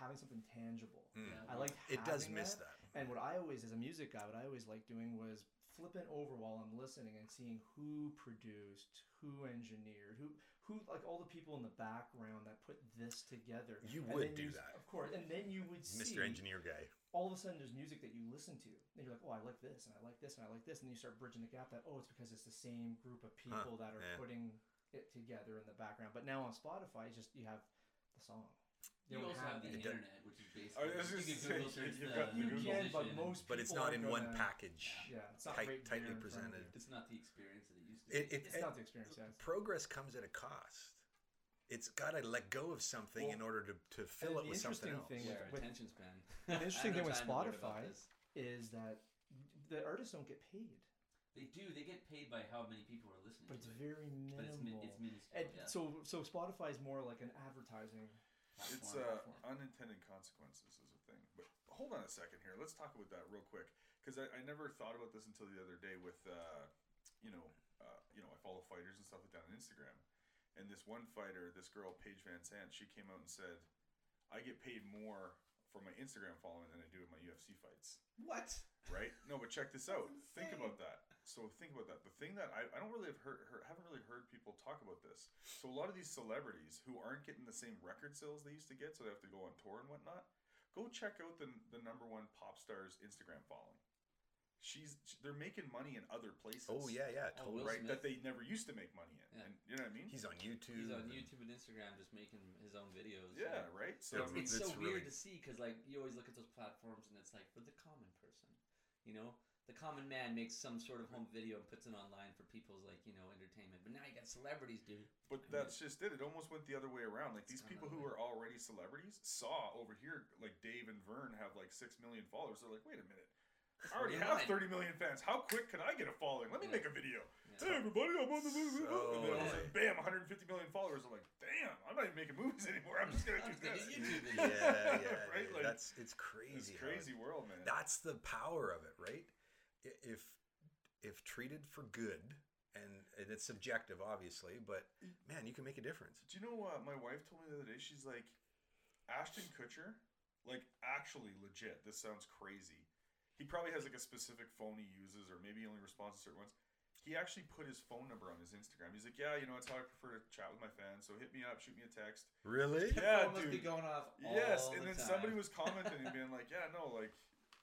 S5: having something tangible.
S3: Mm.
S4: Yeah.
S5: I like
S3: It does miss
S5: that.
S3: that.
S5: And what I always, as a music guy, what I always like doing was flipping over while I'm listening and seeing who produced, who engineered, who who like all the people in the background that put this together.
S3: You
S5: And
S3: would
S5: then
S3: do
S5: you-
S3: that.
S5: of course. And then you would see
S3: Mr. Engineer guy.
S5: all of a sudden there's music that you listen to and you're like oh i like this and i like this and i like this and then you start bridging the gap that oh it's because it's the same group of people that are
S3: yeah.
S5: putting it together in the background but now on spotify it's just you have the song
S4: You
S5: don't
S4: also have the internet, which is
S2: I
S4: basically
S2: was
S4: you can Google search the,
S2: the
S5: you
S2: Google
S5: can but most
S3: But it's not in one package.
S5: yeah it's not
S3: Tight- tightly
S5: there in front of
S3: presented.
S4: It's not the experience that it used to.
S3: It, it,
S5: it's
S3: it-
S5: not the experience yeah
S3: progress comes at a cost. It's got to let go of something in order to, to fill it with something
S5: interesting
S3: else.
S5: thing
S4: yeah,
S5: with- with-
S4: attention span. [laughs]
S5: the interesting thing with
S4: no time to learn about
S5: Spotify is that the artists don't get paid
S4: They do. They get paid by how many people are listening.
S5: but it's
S4: to it.
S5: very
S4: But it's,
S5: minimal
S4: it's minuscule.
S5: and
S4: yeah.
S5: so so spotify is more like an advertising
S2: It's
S4: platform.
S2: uh, unintended consequences is a thing. But hold on a second here. Let's talk about that real quick because I, I never thought about this until the other day with uh, you know uh, you know I follow fighters and stuff like that on Instagram, and this one fighter, this girl Paige VanZant, she came out and said, "I get paid more for my Instagram following than I do in my UFC fights."
S4: what?
S2: Right? No, but check this out. Think about that. So think about that. The thing that I, I don't really have heard, heard haven't really heard people talk about this. So a lot of these celebrities who aren't getting the same record sales they used to get, so they have to go on tour and whatnot. Go check out the the number one pop star's Instagram following. She's they're making money in other places.
S3: Oh yeah, yeah,
S4: Oh,
S3: totally.
S4: Will
S2: right. That they never used to make money in.
S4: Yeah.
S2: And you know what I mean?
S3: He's on YouTube.
S4: He's on
S3: and-
S4: YouTube and Instagram, just making his own videos.
S2: yeah, right. So
S3: That's-
S4: it's so
S3: That's
S4: weird to see because like you always look at those platforms and it's like for the common person, you know, the common man makes some sort of home video and puts it online for people's like you know entertainment. But now you got celebrities, dude.
S2: But that's just it. It almost went the other way around. Like these people who
S4: that
S2: are already celebrities saw over here, like Dave and Vern have like six million followers. They're like, wait a minute, I already have
S4: mine.
S2: 30 million fans. How quick can I get a following? Let me
S4: Yeah.
S2: make a video.
S4: Yeah.
S2: Hey everybody, I'm on the movie.
S3: So-
S2: and then all of a
S4: Yeah.
S2: sudden, bam, 150 million followers. I'm like, damn, I'm not even making movies anymore. I'm just gonna do this.
S4: YouTube
S3: yeah, [laughs] yeah,
S2: Right?
S3: dude.
S2: Like,
S3: that's it's crazy.
S2: It's
S3: crazy. how
S2: world, man.
S3: That's the power of it, right? If if treated for good, and, and it's subjective, obviously, but man, you can make a difference.
S2: Do you know what my wife told me the other day? She's like, Ashton Kutcher, like actually legit. This sounds crazy. He probably has like a specific phone he uses, or maybe he only responds to certain ones. He actually put his phone number on his Instagram. He's like, yeah, you know, it's how I prefer to chat with my fans. So hit me up, shoot me a text.
S3: Really?
S2: Yeah,
S5: Phone must be
S2: dude.
S5: going off.
S2: yes, and
S5: the
S2: then
S5: time.
S2: somebody was commenting and being like, yeah, no, like,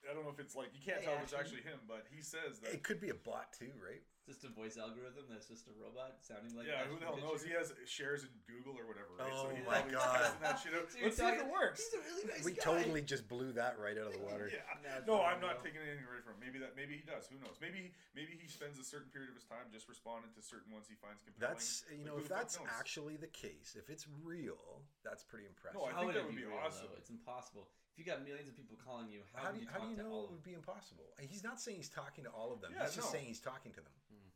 S2: I don't know if it's like you can't
S5: Hey,
S2: tell if it's actually him, but he says that.
S3: It could be a bot too, right?
S4: Just a voice algorithm that's just a robot sounding like.
S2: yeah,
S4: Ashton
S2: who the hell
S4: Kutcher.
S2: knows? He has shares in Google or whatever, right?
S3: Oh
S2: he
S3: my
S2: probably
S3: God.
S2: testing that shit out.
S4: So [laughs]
S2: Let's see if it works.
S4: He's a really nice
S3: we
S4: guy.
S3: totally just blew that right out of the [laughs] water.
S2: Yeah.
S4: That's
S2: No, I'm not
S4: know.
S2: taking anything away from him. Maybe that maybe he does. Who knows? Maybe maybe he spends a certain period of his time just responding to certain ones he finds compelling.
S3: That's you
S2: Like,
S3: know, if that's
S2: knows?
S3: actually the case, if it's real, that's pretty impressive.
S2: No, I
S4: How
S2: think that
S4: it
S2: would
S4: be
S2: be
S4: real,
S2: awesome.
S4: though? It's impossible. If you got millions of people calling you, how,
S3: how
S4: do you
S3: you, how do you know
S4: all
S3: it would be impossible? He's not saying he's talking to all of them.
S2: Yeah,
S3: he's just saying he's talking to them.
S4: Hmm.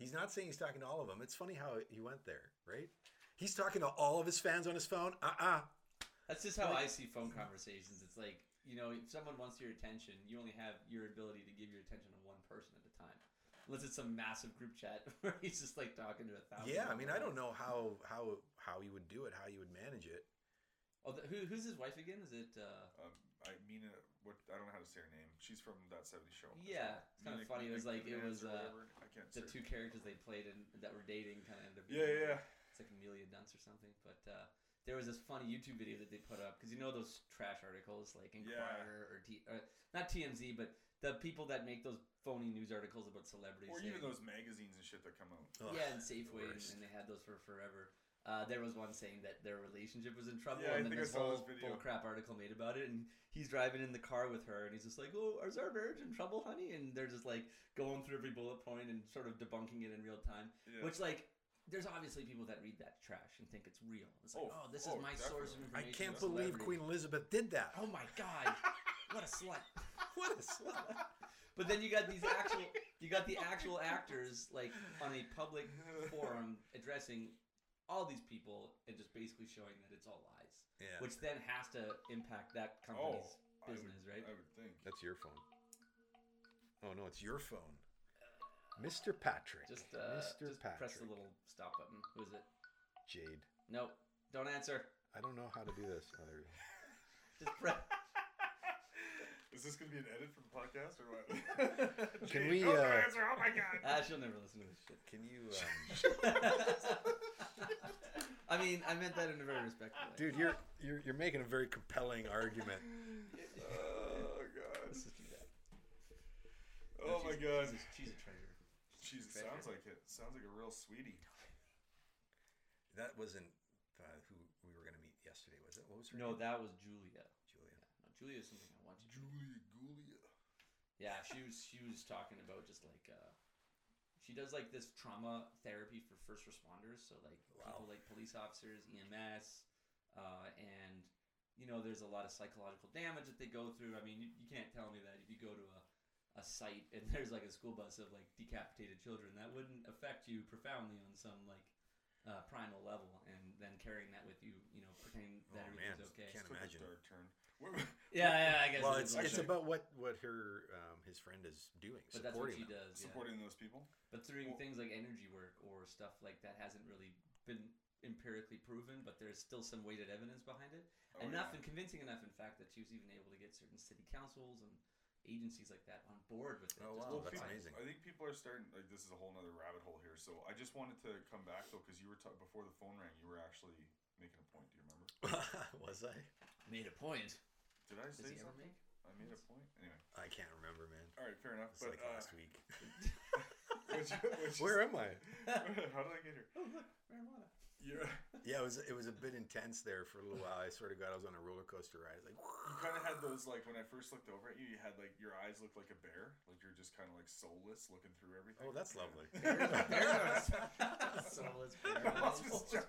S3: He's not saying he's talking to all of them. It's funny how he went there, right? He's talking to all of his fans on his phone. Uh-uh.
S4: That's just how I see phone conversations. It's like you know, if someone wants your attention, you only have your ability to give your attention to one person at a time, unless it's some massive group chat [laughs] where he's just like talking to a thousand.
S3: Yeah, I mean, I don't know how how how he would do it, how he would manage it.
S4: Oh, the, who, who's his wife again? Is it? Uh,
S2: Um, I mean, uh, what I don't know how to say her name. She's from that '70s show.
S4: Yeah,
S2: well.
S4: it's kinda
S2: Mina-
S4: funny. It was
S2: Mina
S4: like- it was, uh.
S2: I can't
S4: the two
S2: her-
S4: characters they played and that were dating kind of ended up.
S2: Yeah,
S4: being-
S2: yeah.
S4: It's like Amelia Dunce or something. But uh, there was this funny YouTube video that they put up because you know those trash articles like Inquirer or T, uh, not TMZ, but the people that make those phony news articles about celebrities.
S2: Or
S4: saying-
S2: even those magazines and shit that come out.
S3: Ugh,
S4: yeah, and
S3: the
S4: Safeway, and, and they had those for forever. Uh, there was one saying that their relationship was in trouble,
S2: Yeah,
S4: and then this whole
S2: this
S4: bull crap article made about it. And he's driving in the car with her, and he's just like, "Oh, is our marriage in trouble, honey?" And they're just like going through every bullet point and sort of debunking it in real time.
S2: Yeah.
S4: Which, like, there's obviously people that read that trash and think it's real. It's like,
S2: Oh,
S4: oh, this
S2: oh,
S4: is my source of
S2: definitely.
S3: I can't believe. Queen Elizabeth did that.
S4: Oh my god, [laughs] what a slut! [laughs]
S3: what a slut.
S4: But then you got these actual, you got the actual actors like on a public [laughs] forum addressing all these people and just basically showing that it's all lies,
S3: Yeah,
S4: which then has to impact that
S2: Oh,
S4: company's
S2: I would-
S4: business, right?
S2: I would think.
S3: that's your phone. Oh no, it's your phone, Mr. Patrick.
S4: Just, uh,
S3: Mr.
S4: just
S3: Patrick.
S4: press the little stop button. Who is it?
S3: Jade.
S4: Nope, don't answer.
S3: I don't know how to do this. Oh, there we go.
S4: Just press.
S2: Is this gonna be an edit for the podcast or what? [laughs]
S3: Can
S2: Jake,
S3: we,
S2: don't
S3: uh,
S2: answer. Oh my god.
S4: ah, she'll never listen to this shit.
S3: Can you, um, [laughs] [laughs]
S4: I mean, I meant that in a very respectful way.
S3: dude? You're you're you're making a very compelling argument.
S2: Oh god.
S4: Let's just do that.
S2: Oh my god.
S4: she's a, she's a treasure.
S2: Jeez, it sounds like it. Sounds like a real sweetie.
S3: That wasn't uh, who we were going to meet yesterday, was it? What was her
S4: No,
S3: name?
S4: that was Julia.
S3: Julia.
S4: Yeah, no, Julia is something I want to.
S2: Julia Gulia.
S4: Yeah, she was she was talking about just like uh, she does like this trauma therapy for first responders. So like
S3: Wow.
S4: people like police officers, EMS, uh, and you know there's a lot of psychological damage that they go through. I mean, you, you can't tell me that if you go to a a site and [laughs] there's like a school bus of like decapitated children, that wouldn't affect you profoundly on some like uh, primal level, and then carrying that with you, you know, pretending that
S3: Oh,
S4: everything's
S3: man,
S4: okay.
S3: can't
S2: Took a
S3: imagine.
S2: dark turn. Wait,
S4: Yeah, yeah, I guess.
S3: Well, it's it's
S2: Actually-
S3: about what what her um, his friend is doing,
S4: but that's what
S3: supporting
S4: she
S3: them.
S4: does. Yeah.
S2: Supporting those people.
S4: But doing
S2: Well-
S4: things like energy work or stuff like that hasn't really been empirically proven, but there's still some weighted evidence behind it.
S2: Oh,
S4: enough
S2: yeah.
S4: and convincing enough, in fact, that she was even able to get certain city councils and agencies like that on board with it.
S3: Oh, wow,
S4: to
S3: that's
S4: try-
S3: amazing.
S2: I think people are starting like this is a whole nother rabbit hole here. So I just wanted to come back though because you were ta- before the phone rang. You were actually making a point. Do you remember? [laughs]
S3: was I?
S4: Made a point.
S2: Did I say something?
S4: make?
S2: I made a point. Anyway,
S3: I can't remember, man.
S2: all right, fair enough.
S3: It's
S2: but
S3: like
S2: uh,
S3: last week. [laughs] [laughs]
S2: which, which
S3: Where am I? [laughs]
S2: how did I get here?
S4: Oh look, marijuana.
S2: You're,
S3: Yeah, it was it was a bit intense there for a little while. I swear to God, I was on a roller coaster ride. It's like,
S2: you kind of had those like when I first looked over at you, you had like your eyes looked like a bear, like you're just kind of like soulless looking through everything.
S3: oh, that's lovely.
S4: Soulless
S2: I was
S4: bear.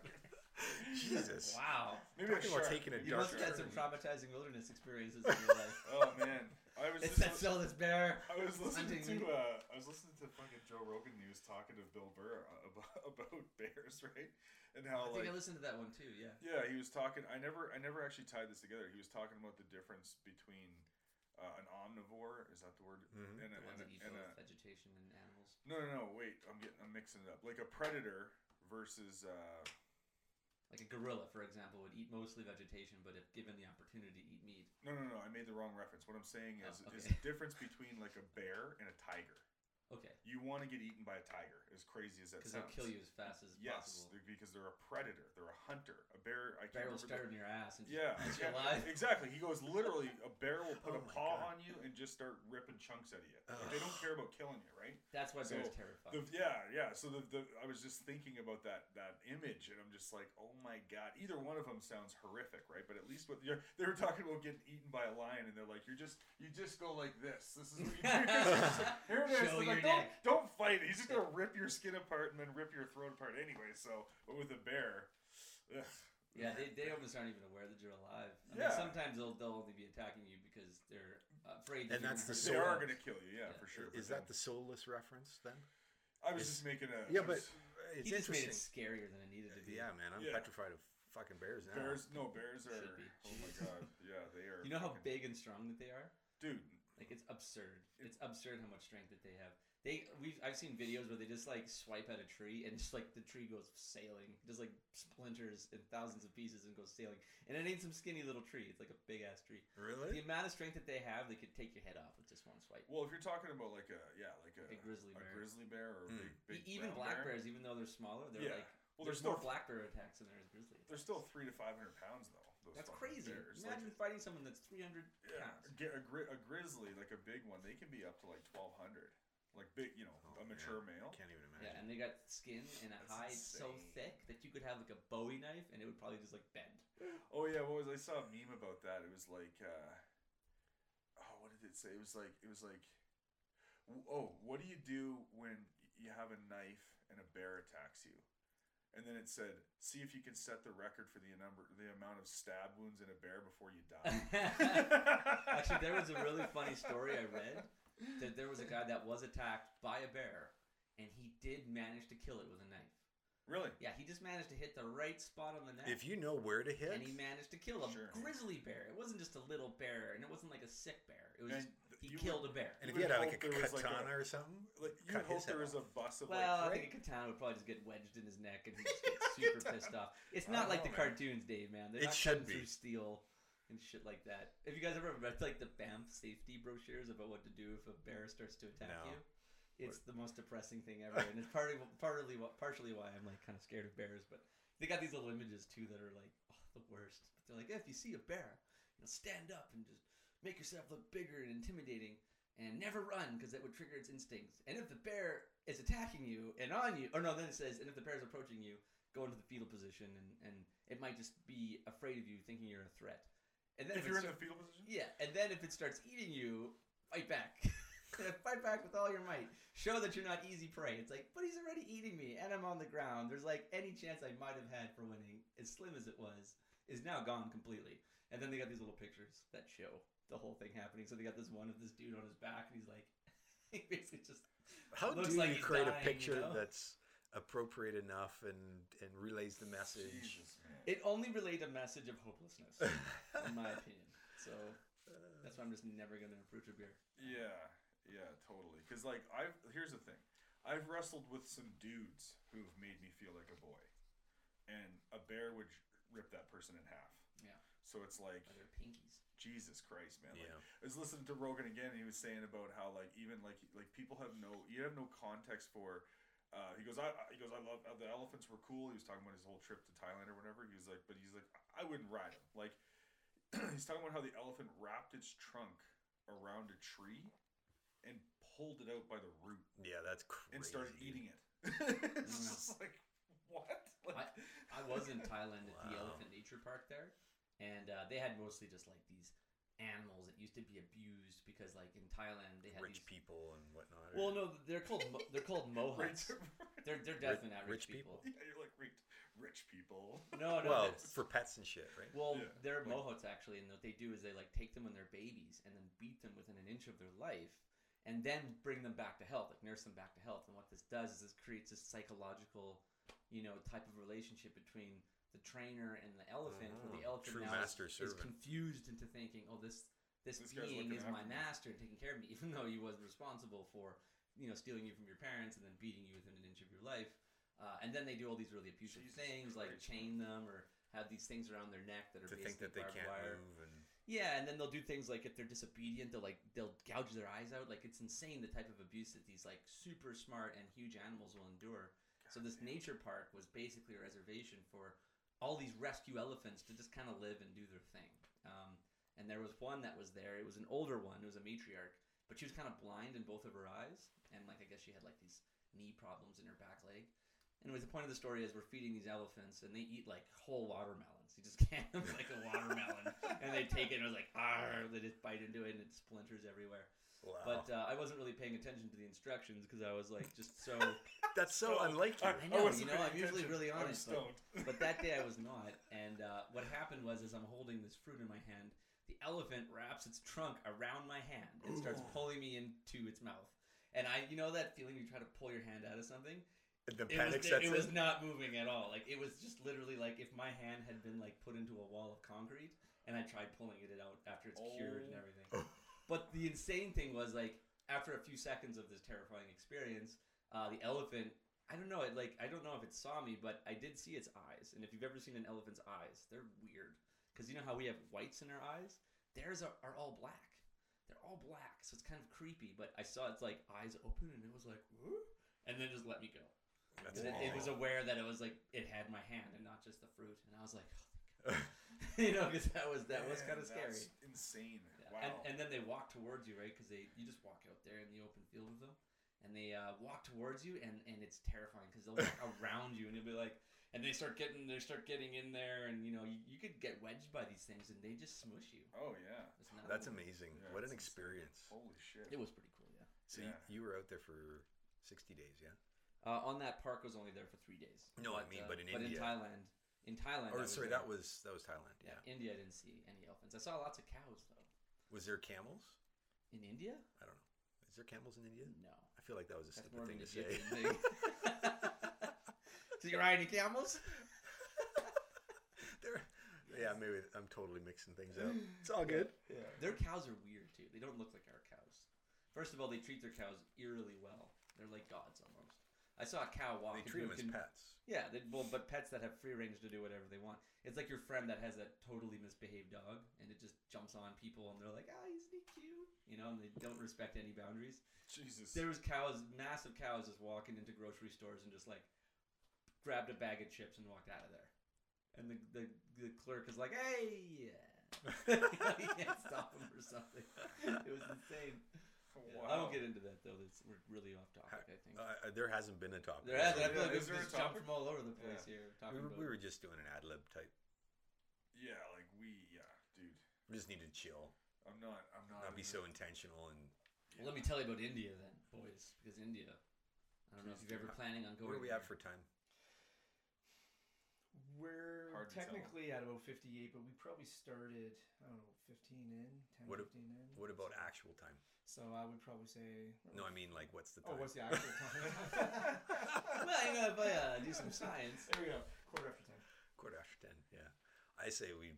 S2: Just [laughs] joking.
S3: Jesus.
S4: Wow.
S2: Maybe a
S3: Talking about taking a
S4: You
S3: dark
S4: must have had some traumatizing wilderness experiences in your life. [laughs]
S2: Oh man, I was
S4: It
S2: just
S4: said sell this bear.
S2: I was listening
S4: hunting
S2: to uh, I was listening to fucking Joe Rogan. and He was talking to Bill Burr uh, [laughs] about, about bears, right? And
S4: I
S2: how
S4: think
S2: like
S4: I listened to that one too. Yeah.
S2: yeah, he was talking. I never I never actually tied this together. He was talking about the difference between uh, an omnivore. Is that the word?
S3: Mhm.
S2: And a,
S4: The ones
S2: and a,
S4: that eat
S2: and
S4: both
S2: a
S4: vegetation and animals.
S2: no no no wait. I'm getting I'm mixing it up. Like a predator versus uh,
S4: Like a gorilla, for example, would eat mostly vegetation, but if given the opportunity, eat meat.
S2: no no no. I made the wrong reference. What I'm saying is
S4: Oh,
S2: is the difference between like a bear and a tiger.
S4: Okay.
S2: You want to get eaten by a tiger, as crazy as that
S4: Because
S2: sounds.
S4: they'll kill you as fast as
S2: Yes,
S4: possible.
S2: they're- because they're a predator. They're a hunter. A bear. I can't
S4: Bear will start in your ass and just
S2: Yeah, [laughs]
S4: you
S2: yeah,
S4: alive. [laughs]
S2: exactly. He goes literally. A bear will put [laughs]
S3: Oh
S2: a paw
S3: God.
S2: on you and just start ripping chunks out of you. Like, they don't care about killing you, right?
S4: That's why bears
S2: So,
S4: terrify.
S2: The, yeah, yeah. So the, the I was just thinking about that that image, and I'm just like, oh my god. Either one of them sounds horrific, right? But at least what you're, they were talking about getting eaten by a lion, and they're like, you're just you just go like this. This is what you do. Just Here it is.
S4: Show your
S2: don't
S4: neck.
S2: don't fight it. He's just gonna rip your skin apart and then rip your throat apart anyway. So, but with a bear. ugh.
S4: Yeah, they, they almost aren't even aware that you're alive. I
S2: Yeah.
S4: mean, sometimes they'll, they'll only be attacking you because they're afraid. that
S3: And
S4: you're
S3: that's the
S4: hurt
S2: They are gonna kill you, yeah,
S4: Yeah.
S2: for sure.
S3: Is
S2: but
S3: that the soulless reference then?
S2: I was
S3: is-
S2: just making a
S3: Yeah,
S2: I
S3: but
S2: was-
S3: it's
S4: He just made it
S3: interesting.
S4: scarier than it needed to be.
S3: Yeah, man, I'm
S2: Yeah.
S3: petrified of fucking bears now.
S2: bears. No, bears are.
S4: Should be.
S2: Oh my god, yeah, they are.
S4: You know how big and strong that they are?
S2: dude?
S4: Like it's absurd. It's absurd how much strength that they have. They we've I've seen videos where they just like swipe at a tree and just like the tree goes sailing, just like splinters in thousands of pieces and goes sailing. And it ain't some skinny little tree. It's like a big ass tree.
S3: Really?
S4: The amount of strength that they have, they could take your head off with just one swipe.
S2: Well, if you're talking about like a yeah, like a,
S4: a grizzly
S2: a
S4: bear.
S2: grizzly bear or a
S3: Mm.
S2: big, big
S4: even black
S2: bear,
S4: bears, even though they're smaller, they're
S2: Yeah.
S4: like
S2: Well,
S4: there's
S2: they're
S4: more black bear attacks than there is grizzly.
S2: they're still three to five hundred pounds though. Those
S4: That's crazy.
S2: Bears.
S4: Imagine
S2: like,
S4: fighting someone that's 300
S2: yeah,
S4: pounds.
S2: get a, gri- a grizzly like a big one. They can be up to like twelve hundred. Like big, you know,
S3: Oh,
S2: a mature
S3: man.
S2: male.
S3: Can't even imagine.
S4: Yeah, and they got skin and a
S2: That's
S4: hide so thick that you could have like a Bowie knife and it would probably just like bend.
S2: Oh yeah, what was I saw a meme about that? It was like, uh, oh, what did it say? It was like, it was like, oh, what do you do when you have a knife and a bear attacks you? And then it said, see if you can set the record for the number, the amount of stab wounds in a bear before you die. [laughs]
S4: Actually, there was a really funny story I read that there was a guy that was attacked by a bear and he did manage to kill it with a knife.
S2: really?
S4: Yeah, he just managed to hit the right spot on the neck.
S3: If you know where to hit,
S4: and he managed to kill a
S2: Sure.
S4: grizzly bear. It wasn't just a little bear, and it wasn't like a sick bear. It was
S2: And
S4: just,
S2: th-
S4: he
S2: you
S4: killed
S2: would-
S4: a bear.
S3: and if
S2: you
S3: you had like a
S2: hope there was, like, a-
S3: katana or something,
S2: Like you
S3: cut
S2: would hope
S3: his head
S2: there was a
S3: off.
S2: bus of
S4: Well,
S2: like,
S4: I think a katana would probably just get wedged in his neck and he just get [laughs] super pissed off. It's not like
S2: know,
S4: the
S2: man.
S4: cartoons, Dave, man. They're
S3: It
S4: not
S3: should be.
S4: through steel and shit like that. Have you guys ever read like the Banff safety brochures about what to do if a bear starts to attack
S3: No.
S4: you? It's the most depressing thing ever, and it's partly, partly, partially why I'm like kind of scared of bears. But they got these little images too that are like oh, the worst. They're like, if you see a bear, you know, stand up and just make yourself look bigger and intimidating, and never run because that would trigger its instincts. And if the bear is attacking you and on you, or no, then it says, and if the bear is approaching you, go into the fetal position, and and it might just be afraid of you, thinking you're a threat. And then
S2: if
S4: it
S2: you're in the fetal position.
S4: yeah, and then if it starts eating you, fight back. [laughs] fight back with all your might. Show that you're not easy prey. It's like, but he's already eating me, and I'm on the ground. There's like any chance I might have had for winning, as slim as it was, is now gone completely. And then they got these little pictures that show the whole thing happening. So they got this one of this dude on his back, and he's like, [laughs] he basically just
S3: how
S4: looks
S3: do
S4: like
S3: you
S4: he's
S3: create
S4: dying,
S3: a
S4: you
S3: picture
S4: know?
S3: that's appropriate enough and and relays the message?
S2: Jesus,
S4: it only relayed a message of hopelessness, in my [laughs] opinion. So that's why I'm just never gonna approach a beer.
S2: Yeah, yeah, totally. Because like I've here's the thing, I've wrestled with some dudes who've made me feel like a boy, and a bear would rip that person in half.
S4: Yeah.
S2: So it's like
S4: their pinkies.
S2: Jesus Christ, man. Like,
S3: Yeah.
S2: I was listening to Rogan again, and he was saying about how like even like like people have no you have no context for. Uh, he goes, I, I- he goes, I love uh, the elephants were cool. He was talking about his whole trip to Thailand or whatever. He was like, but he's like, I wouldn't ride him. Like, [clears throat] he's talking about how the elephant wrapped its trunk around a tree and pulled it out by the root
S3: Yeah, that's crazy.
S2: and started eating it. [laughs] it's
S4: Mm.
S2: just like what? Like,
S4: I was in [laughs] Thailand at the Elephant Nature Park there, and uh, they had mostly just like these animals that used to be abused because, like in Thailand, they had
S3: rich
S4: these.
S3: people and whatnot.
S4: Well, no, they're called mo- they're called [laughs]
S2: rich,
S4: mohawks. They're they're definitely not rich,
S3: rich
S4: people.
S3: people?
S2: yeah, you're like rich, rich people.
S4: No, no.
S3: well,
S4: that's-
S3: for pets and shit, right?
S4: Well,
S2: Yeah.
S4: they're
S2: Like-
S4: mahouts actually, and what they do is they like take them when they're babies and then beat them within an inch of their life, and then bring them back to health, like nurse them back to health. And what this does is this creates a psychological, you know, type of relationship between the trainer and the elephant, where the
S3: Oh,
S4: elephant now
S3: master
S4: is, is confused into thinking, oh, this this,
S2: This
S4: being is my master and taking care of me, [laughs] even though he was responsible for, you know, stealing you from your parents and then beating you within an inch of your life. Uh, and then they do all these really abusive
S2: Jesus
S4: things, like chain them or have these things around their neck that are
S3: to think
S4: basically
S3: that they can't
S4: wire.
S3: move and
S4: Yeah, and then they'll do things like if they're disobedient, they'll like they'll gouge their eyes out. Like it's insane the type of abuse that these like super smart and huge animals will endure. So this nature park was basically a reservation for all these rescue elephants to just kind of live and do their thing. Um, and there was one that was there. It was an older one. It was a matriarch, but she was kind of blind in both of her eyes, and like I guess she had like these knee problems in her back leg. Anyways, the point of the story is we're feeding these elephants, and they eat like whole watermelons. You just [laughs] can them like a watermelon, and they take it and it was like, ah, they just bite into it, and it splinters everywhere.
S3: Wow.
S4: But uh, I wasn't really paying attention to the instructions because I was like just so. [laughs]
S3: that's so unlike you.
S4: I know,
S2: wasn't
S4: you know, I'm usually
S2: attention.
S4: really honest, but- but that day I [laughs] was not. And uh, what happened was, as I'm holding this fruit in my hand, the elephant wraps its trunk around my hand and starts pulling me into its mouth. And I, you know, that feeling you try to pull your hand out of something.
S3: the
S4: It
S3: panic
S4: was,
S3: sets
S4: it was
S3: in.
S4: not moving at all. Like it was just literally like if my hand had been like put into a wall of concrete, and I tried pulling it out after it's cured and
S2: Oh.
S4: everything. But the insane thing was like after a few seconds of this terrifying experience, uh, the elephant. I don't know. It like I don't know if it saw me, but I did see its eyes. And if you've ever seen an elephant's eyes, they're weird. Because you know how we have whites in our eyes, theirs are, are all black. They're all black, so it's kind of creepy. But I saw its like eyes open, and it was like, "Huh?" and then just let me go. It, it was aware that it was like it had my hand and not just the fruit, and I was like, oh, thank God. [laughs] you know, because that was that was kind of scary.
S2: Insane.
S4: Yeah.
S2: Wow.
S4: And, and then they walk towards you, right? Because they you just walk out there in the open field with them, and they uh, walk towards you, and, and it's terrifying because they'll walk [laughs] around you, and you'll be like, and they start getting they start getting in there, and you know you, you could get wedged by these things, and they just smush you.
S2: oh yeah.
S4: It's not-
S3: That's amazing.
S2: Yeah,
S3: what an
S2: it's insane.
S3: experience.
S2: Holy shit.
S4: It was pretty cool, yeah.
S3: So
S2: Yeah.
S3: you, you were out there for 60 days, yeah?
S4: Uh, on that park, I was only there for three days.
S3: No, I mean,
S4: uh,
S3: but in
S4: but
S3: India.
S4: in Thailand, in Thailand,
S3: Or
S4: I was
S3: sorry,
S4: there.
S3: that was that was Thailand.
S4: yeah.
S3: Yeah.
S4: India, I didn't see any elephants. I saw lots of cows though.
S3: Was there camels?
S4: In India?
S3: I don't know. Is there camels in India?
S4: No.
S3: I feel like that was a
S4: That's
S3: stupid thing to say.
S4: Thing. [laughs] so you ride any camels? [laughs]
S3: They're, yeah, maybe I'm totally mixing things up. It's all good.
S4: Yeah. Their cows are weird too. They don't look like our cows. First of all, they treat their cows eerily well. They're like gods almost. I saw a cow walk.
S3: They treat
S4: a
S3: them as pets.
S4: Yeah, they, well, but pets that have free range to do whatever they want. It's like your friend that has that totally misbehaved dog, and it just jumps on people, and they're like, "Ah, isn't he cute?" You know, and they don't respect any boundaries.
S2: Jesus.
S4: There was cows, massive cows, just walking into grocery stores and just like grabbed a bag of chips and walked out of there. And the the, the clerk is like, "Hey, [laughs] [laughs] yeah." you can't stop him or something. It was insane. Yeah, I won't get into that though. That's we're really off topic. I think.
S3: Uh, there hasn't been a topic.
S4: There has. I
S2: Yeah,
S4: feel like we've
S2: there a
S4: just jumped from all over the place here.
S3: We were,
S4: about
S3: we were just doing an ad lib type.
S2: Yeah, like we. Yeah, dude.
S3: We just need to chill,
S2: I'm not. I'm not.
S3: not be so intentional and.
S4: Well, let me tell you about India then, boys, because India. I don't know if you've
S2: do.
S4: ever planning on going.
S3: Where are we at for time?
S5: We're
S2: Hard
S5: technically at about 58, but we probably started, I don't know, 15 in, 10,
S3: What
S5: 15 in.
S3: What about actual time?
S5: So I would probably say.
S3: No, I mean like what's the time?
S5: Oh, what's the actual time? [laughs] [laughs]
S4: well, you know, if I uh, do some science.
S5: there we go. Quarter after 10.
S3: Quarter after ten. Yeah, I say we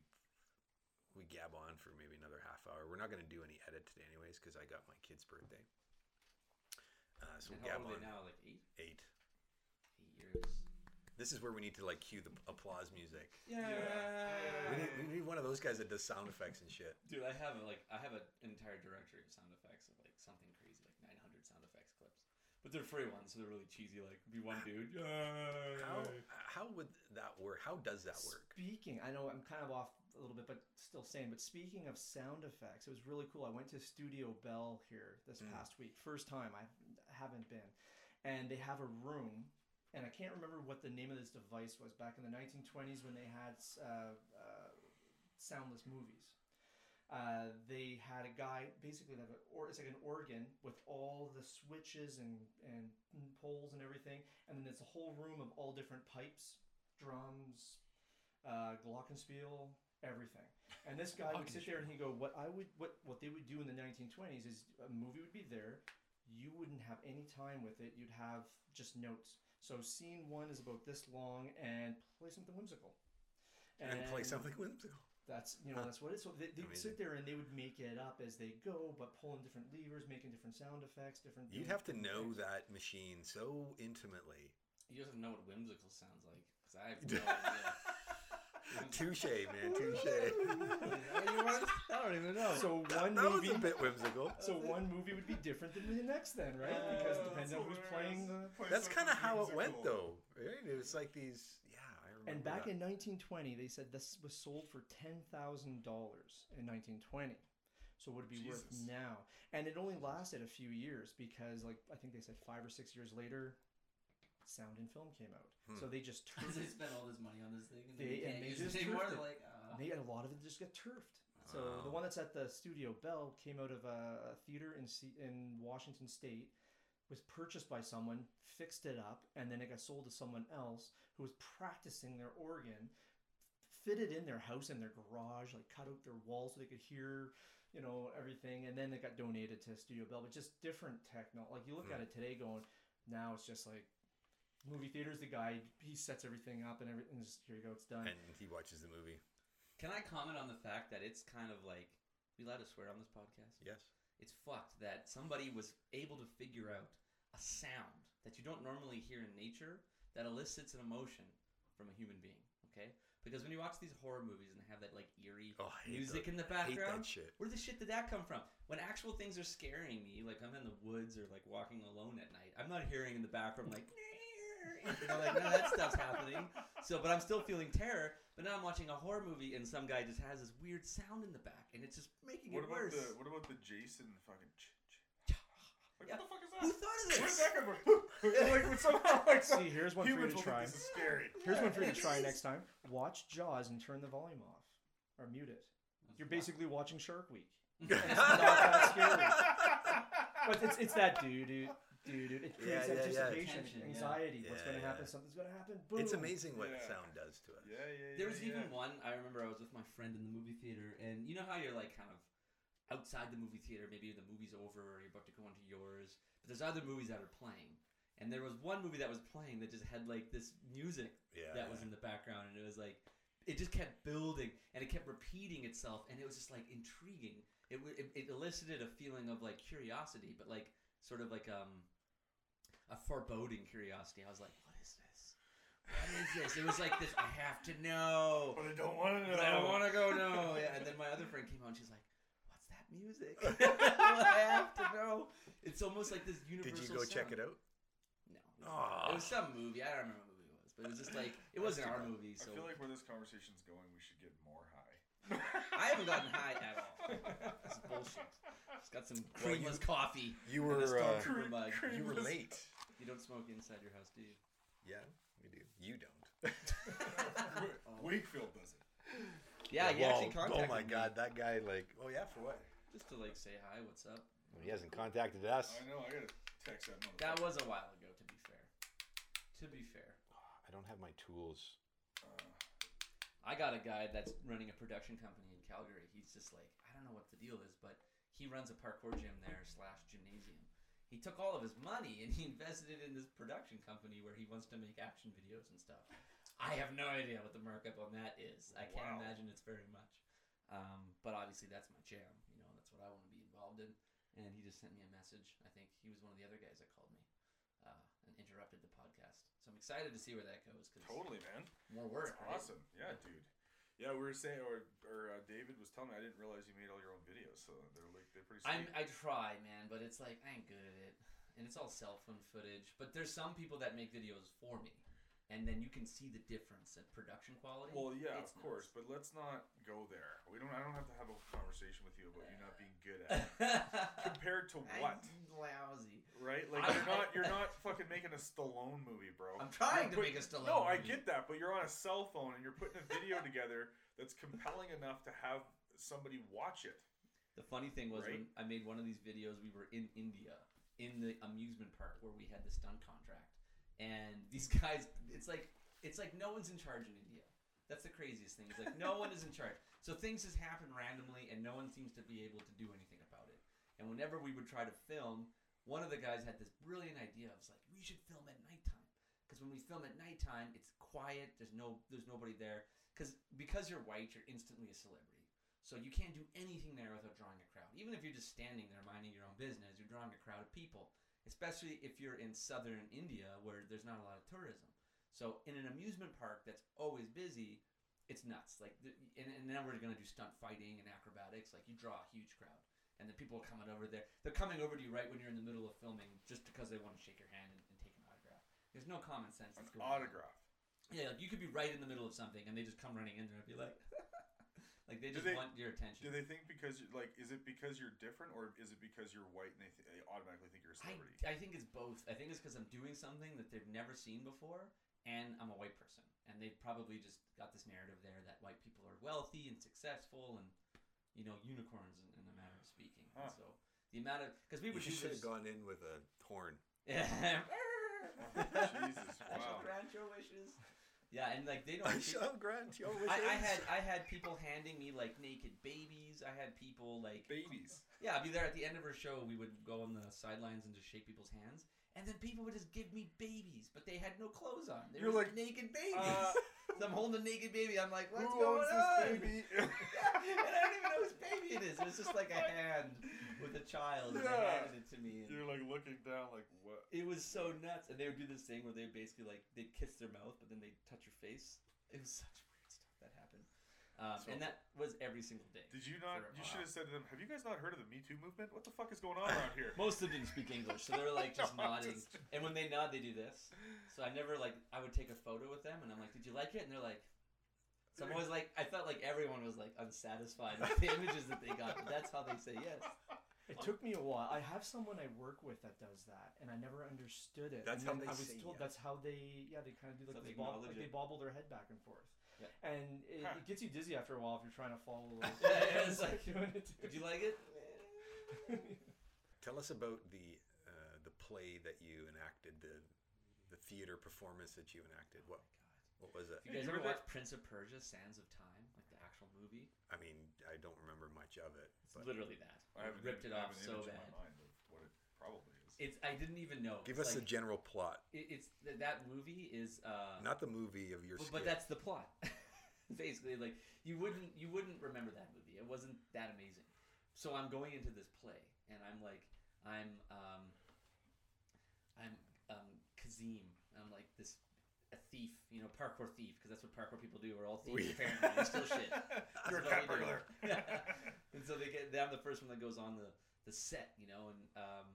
S3: we gab on for maybe another half hour. We're not going to do any edit today, anyways, because I got my kid's birthday. Uh, so
S4: And
S3: we'll
S4: how
S3: gab
S4: old are
S3: on
S4: they now? Like eight,
S3: eight.
S4: eight years.
S3: This is where we need to like cue the applause music.
S4: Yeah.
S3: We need, we need one of those guys that does sound effects and shit.
S4: Dude, I have a, like I have an entire directory of sound effects of like something crazy, like 900 sound effects clips. But they're free ones, so they're really cheesy. Like be one dude.
S3: How
S4: Yay.
S3: how would that work? How does that work?
S5: Speaking, I know I'm kind of off a little bit, but still saying. But speaking of sound effects, it was really cool. I went to Studio Bell here this
S3: Mm.
S5: past week, first time I haven't been, and they have a room, and I can't remember what the name of this device was back in the 1920s when they had uh, uh, soundless movies. Uh, they had a guy basically like a, or it's like an organ with all the switches and and poles and everything, and then it's a whole room of all different pipes drums, uh, glockenspiel, everything. And this guy would sit there and he'd go, "What I would, what what they would do in the 1920s is a movie would be there. You wouldn't have any time with it. You'd have just notes. So scene one is about this long, and play something whimsical,
S3: And play something whimsical.
S5: That's you know that's what it is. So they, they would sit there and they would make it up as they go, but pulling different levers, making different sound effects, different.
S3: You'd have to know that machine so intimately.
S4: You doesn't know what whimsical sounds like because I have [laughs] no idea.
S3: Touche, man, touche. [laughs]
S4: I don't even know.
S5: So one
S3: that was
S5: movie.
S3: a bit whimsical.
S5: So one movie would be different than the next, then, right?
S2: Uh,
S5: Because
S2: that's
S5: depending on who's playing the.
S2: Play
S3: That's kind of how it went,
S2: whimsical.
S3: though. Right? It was like these. Yeah, I remember.
S5: And back
S3: that.
S5: in 1920, they said this was sold for ten thousand dollars in 1920. So would it be worth now? And it only lasted a few years because, like, I think they said five or six years later, sound and film came out.
S3: Hmm.
S5: So they just [laughs]
S4: Because
S5: turned
S4: they spent all this money on this thing and
S5: They-
S4: they,
S5: and
S4: can't
S5: they
S4: use
S5: just
S4: it anymore.
S5: turfed
S4: They're
S5: it.
S4: like, uh,
S5: They a lot of it just got turfed. So the one that's at the Studio Bell came out of a, a theater in C- in Washington State, was purchased by someone, fixed it up, and then it got sold to someone else who was practicing their organ, fitted in their house in their garage, like cut out their walls so they could hear, you know, everything, and then it got donated to Studio Bell. But just different techno. Like you look at it today, going, now it's just like. Movie theaters, the guy he sets everything up and everything. Just here you go, it's done.
S3: And he watches the movie.
S4: Can I comment on the fact that it's kind of like we allowed to swear on this podcast?
S3: Yes.
S4: It's fucked that somebody was able to figure out a sound that you don't normally hear in nature that elicits an emotion from a human being. Okay, because when you watch these horror movies and they have that like eerie
S3: Oh,
S4: music
S3: that-
S4: in the
S3: I hate
S4: background,
S3: that shit.
S4: where the shit did that come from? When actual things are scaring me, like I'm in the woods or like walking alone at night, I'm not hearing in the background like, [laughs] you know, like none of that stuff's happening. So, but I'm still feeling terror. But now I'm watching a horror movie and some guy just has this weird sound in the back, and it's just making
S2: What
S4: it
S2: about
S4: worse.
S2: the what about the Jason fucking? Ch- ch- [laughs] like
S4: Yeah.
S2: what the fuck is that?
S4: Who thought of
S2: Where
S4: this?
S2: did that come from? [laughs] like when somehow like some
S5: See, here's one for you
S2: humans
S5: to
S2: will
S5: try.
S2: think this is scary.
S5: Here's one for you to
S4: It
S5: try
S4: is. [laughs]
S5: next time. Watch Jaws and turn the volume off or mute it. You're basically watching Shark Week. It's not that scary. But it's, it's that dude, dude, dude, dude. It creates
S3: yeah, yeah.
S5: anticipation,
S4: yeah.
S5: anxiety. What's
S3: Yeah,
S5: going to happen?
S3: yeah.
S5: Something's going to happen. Boom.
S3: It's amazing what
S2: Yeah.
S3: sound does to us.
S2: Yeah, yeah, yeah.
S4: There was
S2: yeah.
S4: even one I remember I was with my friend in the movie theater, and you know how you're like kind of outside the movie theater, maybe the movie's over or you're about to go into yours, but there's other movies that are playing. And there was one movie that was playing that just had like this music
S3: Yeah.
S4: that was in the background, and it was like it just kept building and it kept repeating itself, and it was just like intriguing. It it, it elicited a feeling of like curiosity, but like sort of like um a foreboding curiosity. I was like, what is this? What is this? It was like this. I have to know.
S2: But I don't want to know.
S4: But I don't want to go no. [laughs] Yeah, and then my other friend came on. She's like, "What's that music?" well, [laughs] [laughs] I have to know. It's almost like this universal.
S3: Did you go check it out?
S4: No,
S3: Aw.
S4: it was some movie. I don't remember what movie it was, but it was just like it wasn't our movie. So
S2: I feel like where this conversation's going, we should get more high.
S4: I haven't gotten high at all. This is bullshit. Just got some
S3: Well, you-
S4: creamless coffee.
S3: You were uh,
S4: Stormtrooper mug.
S3: you were late.
S4: You don't smoke inside your house, do you?
S3: Yeah, we do. You don't. [laughs] [laughs]
S2: Wakefield doesn't.
S4: Yeah, he actually
S3: Well,
S4: contacted
S3: Oh my
S4: me
S3: god, that guy like. Oh yeah, for what?
S4: just to like say hi, what's up.
S3: Well, he hasn't contacted us.
S2: I know. I gotta text that motherfucker.
S4: That was a while ago, to be fair. To be fair.
S3: I don't have my tools.
S2: Uh,
S4: I got a guy that's running a production company in Calgary. He's just like, I don't know what the deal is, but he runs a parkour gym there slash gymnasium. He took all of his money and he invested it in this production company where he wants to make action videos and stuff. I have no idea what the markup on that is. I can't
S2: Wow.
S4: imagine it's very much. Um, but obviously that's my jam. You know, that's what I want to be involved in. And he just sent me a message. I think he was one of the other guys that called me uh, and interrupted the podcast. So I'm excited to see where that goes. Cause
S2: totally, man.
S4: More work. Right?
S2: awesome. Yeah, dude. Yeah, we were saying, or, or uh, David was telling me, I didn't realize you made all your own videos, so they're like they're pretty.
S4: I'm, I try, man, but it's like I ain't good at it, and it's all cell phone footage. But there's some people that make videos for me, and then you can see the difference in production quality.
S2: well, yeah,
S4: It's
S2: of course,
S4: nuts.
S2: but let's not go there. We don't. I don't have to have a conversation with you about you not being good at it. [laughs] Compared to [laughs] what?
S4: I'm lousy.
S2: Right? Like
S4: I-
S2: you're not. You're not fucking making a Stallone movie, bro.
S4: I'm trying
S2: You're
S4: to make a Stallone
S2: No, I
S4: movie.
S2: get that, but you're on a cell phone and you're putting a video [laughs] together that's compelling enough to have somebody watch it.
S4: The funny thing was
S2: Right?
S4: when I made one of these videos, we were in India in the amusement park where we had the stunt contract, and these [laughs] guys, it's like it's like no one's in charge in India. That's the craziest thing. It's like no one is in charge. [laughs] So things just happen randomly, and no one seems to be able to do anything about it. And whenever we would try to film, one of the guys had this brilliant idea. Of like, we should film at nighttime because when we film at nighttime, it's quiet. There's no, there's nobody there. Because because you're white, you're instantly a celebrity. So you can't do anything there without drawing a crowd. Even if you're just standing there minding your own business, you're drawing a crowd of people. Especially if you're in southern India where there's not a lot of tourism. So in an amusement park that's always busy, it's nuts. Like, and, and now we're gonna do stunt fighting and acrobatics. Like you draw a huge crowd, and the people are coming over there. They're coming over to you right when you're in the middle of filming, just because they want to shake your hand and, and take an autograph. There's no common sense.
S2: An
S4: that's going on.
S2: autograph.
S4: Yeah, like you could be right in the middle of something, and they just come running in there and be like, [laughs] like they
S2: Do
S4: just
S2: they-
S4: want your attention.
S2: Do they think because like is it because you're different or is it because you're white and they, th- they automatically think you're a celebrity?
S4: I think it's both. I think it's because I'm doing something that they've never seen before, and I'm a white person, and they probably just got this narrative there that white people are wealthy and successful, and you know unicorns in, in a matter of speaking.
S2: Huh.
S4: so the amount of because we would do
S3: should have gone in with a horn. [laughs]
S2: Jesus, [laughs]
S4: I shall
S2: wow.
S4: grant your wishes. Yeah, and like they don't.
S3: I
S4: see-
S3: shall grant your wishes.
S4: I, I had I had people handing me like naked babies. I had people like
S2: Babies.
S4: Yeah, I'd be there at the end of her show. We would go on the sidelines and just shake people's hands, and then people would just give me babies, but they had no clothes on. They
S2: You're
S4: were
S2: like,
S4: naked babies.
S2: Uh, [laughs]
S4: so I'm holding a naked baby. I'm like, what's
S2: who
S4: going
S2: owns this
S4: on?
S2: baby? [laughs]
S4: and I don't even know whose baby it is. It's just like a hand with a child, and they handed it to me. And
S2: You're like looking down, like what?
S4: it was so nuts, and they would do this thing where they basically like they'd kiss their mouth, but then they'd touch your face. It was such weird stuff that happened, um,
S2: So-
S4: and that was every single day.
S2: Did you not? You should have said to them, "Have you guys not heard of the Me Too movement? What the fuck is going on around here?" [laughs]
S4: Most of them didn't speak English, so they're like [laughs] just
S2: No,
S4: nodding.
S2: just-
S4: And when they nod, they do this. So I never like I would take a photo with them, and I'm like, "Did you like it?" And they're like, "So I'm always like, I felt like everyone was like unsatisfied with the [laughs] images that they got, but that's how they say yes."
S5: It took me a while. I have someone I work with that does that, and I never understood it.
S3: That's
S5: and
S3: how they
S5: I was
S3: say
S5: told
S3: yes.
S5: that's how they yeah they kind of do
S4: So
S5: like,
S4: they
S5: bob, like they bobble their head back and forth,
S4: Yeah.
S5: and it,
S2: Huh.
S5: it gets you dizzy after a while if you're trying to follow. [laughs] Like, [laughs]
S4: Yeah, yeah, it's like,
S5: doing it.
S4: Did you like it? [laughs]
S3: Tell us about the uh, the play that you enacted, the the theater performance that you enacted. What what was it?
S4: You guys
S2: You
S4: ever
S2: were
S4: watch Prince of Persia: Sands of Time, like the actual movie?
S3: I mean, I don't remember much of it,
S4: It's
S3: but
S4: literally that.
S2: I have
S4: ripped it off so
S2: image
S4: bad.
S2: In my mind of what it probably is.
S4: It's I didn't even know.
S3: give
S4: It's
S3: us the
S4: like,
S3: general plot,
S4: it, it's that movie is uh,
S3: not the movie of your.
S4: Well, but that's the plot. [laughs] Basically, like you wouldn't you wouldn't remember that movie. It wasn't that amazing. So I'm going into this play, and I'm like, I'm um, I'm um, Kazim. I'm like this a thief, you know, parkour thief, because that's what parkour people do. We're all thieves
S3: We-
S4: apparently. We steal shit. [laughs]
S2: You're a cat
S4: what we do.
S2: burglar. [laughs]
S4: and so they get. I'm the first one that goes on the the set, you know, and um,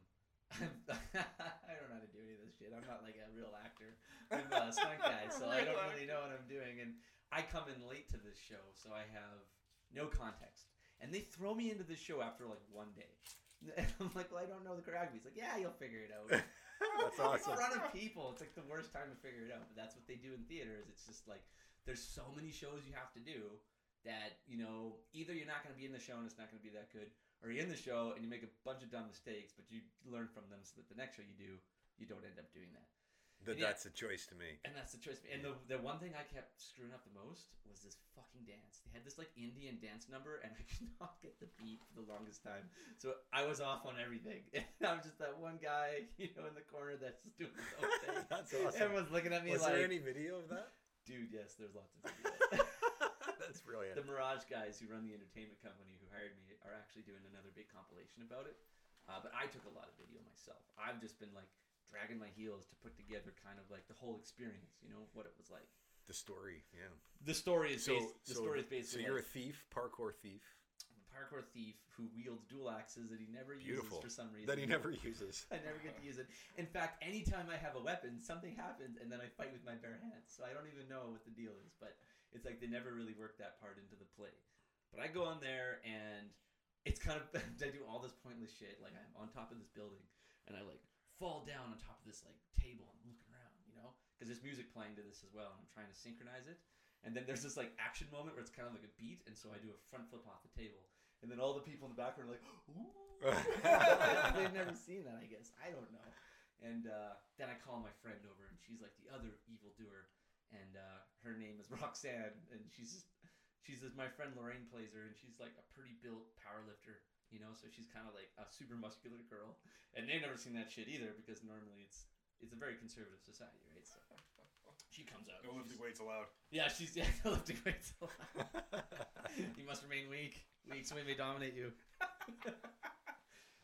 S4: [laughs] I don't know how to do any of this shit. I'm not like a real actor. I'm a stunt guy, [laughs] so I don't really know what I'm doing. And I come in late to this show, so I have no context. And they throw me into this show after like one day. [laughs] And I'm like, well, I don't know the choreography. He's like, yeah, you'll figure it out.
S3: That's awesome.
S4: In
S3: awesome.
S4: front of people, it's like the worst time to figure it out. But that's what they do in theaters. It's just like there's so many shows you have to do that you know either you're not going to be in the show and it's not going to be that good, or you're in the show and you make a bunch of dumb mistakes, but you learn from them so that the next show you do, you don't end up doing that.
S3: That
S4: Yeah.
S3: that's a choice to me.
S4: And that's the choice. And the, the one thing I kept screwing up the most was this fucking dance. They had this like Indian dance number, and [laughs] I could not get the beat for the longest time. So I was off on everything. [laughs] And I'm just that one guy, [laughs] you know, in the corner that's just doing his own thing.
S3: That's awesome.
S4: Everyone's looking at me like
S3: Was
S4: like,
S3: there any video of that?
S4: dude, yes, there's lots of videos.
S3: That's brilliant.
S4: the Mirage guys who run the entertainment company who hired me are actually doing another big compilation about it. Uh, but I took a lot of video myself. I've just been like dragging my heels to put together kind of like the whole experience, you know, what it was like.
S3: The story, yeah.
S4: The story is
S3: So,
S4: based, the
S3: so,
S4: story is
S3: based.
S4: so
S3: you're
S4: like
S3: a thief, parkour thief,
S4: a parkour thief who wields dual axes that he never
S3: Beautiful.
S4: uses for some reason.
S3: that he never uses. [laughs]
S4: I never get to use it. In fact, anytime I have a weapon, something happens, and then I fight with my bare hands. So I don't even know what the deal is. But it's like they never really worked that part into the play. But I go on there, and it's kind of [laughs] I do all this pointless shit. Like I'm on top of this building, and I like fall down on top of this like table and looking around, you know, because there's music playing to this as well, and I'm trying to synchronize it. And then there's this like action moment where it's kind of like a beat, and so I do a front flip off the table, and then all the people in the background are like, "Ooh." [laughs] They've never seen that, I guess. I don't know. And uh, then I call my friend over, and she's like the other evildoer. And uh, her name is [laughs] Roxanne, and she's just, she's just, my friend Lorraine plays her, and she's like a pretty built power lifter, you know, so she's kind of like a super muscular girl, and they've never seen that shit either because normally it's it's a very conservative society, right? So she comes out.
S2: No lifting weights allowed.
S4: Yeah, she's [laughs] yeah, no lifting weights. Allowed. [laughs] you must remain weak. Weak, so we may dominate you.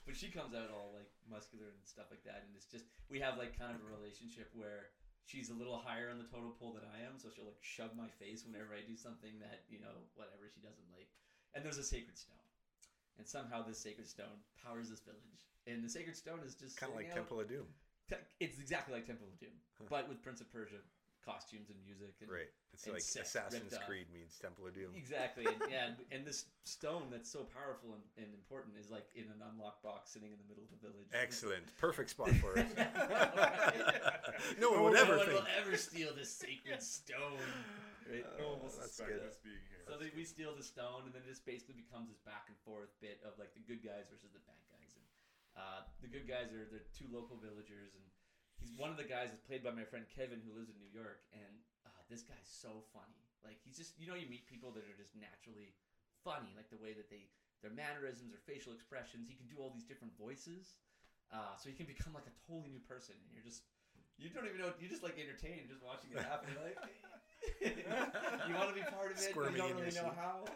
S4: but she comes out all like muscular and stuff like that, and it's just we have like kind of a relationship where she's a little higher on the total pole than I am, so she'll like shove my face whenever I do something that you know whatever she doesn't like. And there's a sacred stone, and somehow this sacred stone powers this village, and the sacred stone is just
S3: kind of like
S4: out-
S3: Temple of Doom.
S4: It's exactly like Temple of Doom,
S3: Huh.
S4: but with Prince of Persia costumes and music. And
S3: Right. It's
S4: and
S3: like
S4: sex
S3: Assassin's. Creed means Temple of Doom.
S4: Exactly, and, yeah, [laughs] and, and this stone that's so powerful and, and important is like in an unlocked box sitting in the middle of the village.
S3: Excellent. Perfect spot for it. [laughs] no one
S4: no
S3: would
S4: one
S3: ever think.
S4: will ever steal this sacred stone. Right?
S2: No one will
S3: that's
S2: suspect
S3: good.
S2: us being here.
S4: So they, we steal the stone, and then it just basically becomes this back and forth bit of like the good guys versus the bad guys. And uh, the good guys are the two local villagers, and he's one of the guys is played by my friend Kevin, who lives in New York. And uh, this guy's so funny. Like he's just you know you meet people that are just naturally funny, like the way that they their mannerisms or facial expressions. He can do all these different voices, uh, so he can become like a totally new person, and you're just you don't even know you're just like entertained just watching it happen. You're like. [laughs] you want to be part of it, but
S3: Squirming
S4: you don't really know
S3: seat.
S4: how. [laughs]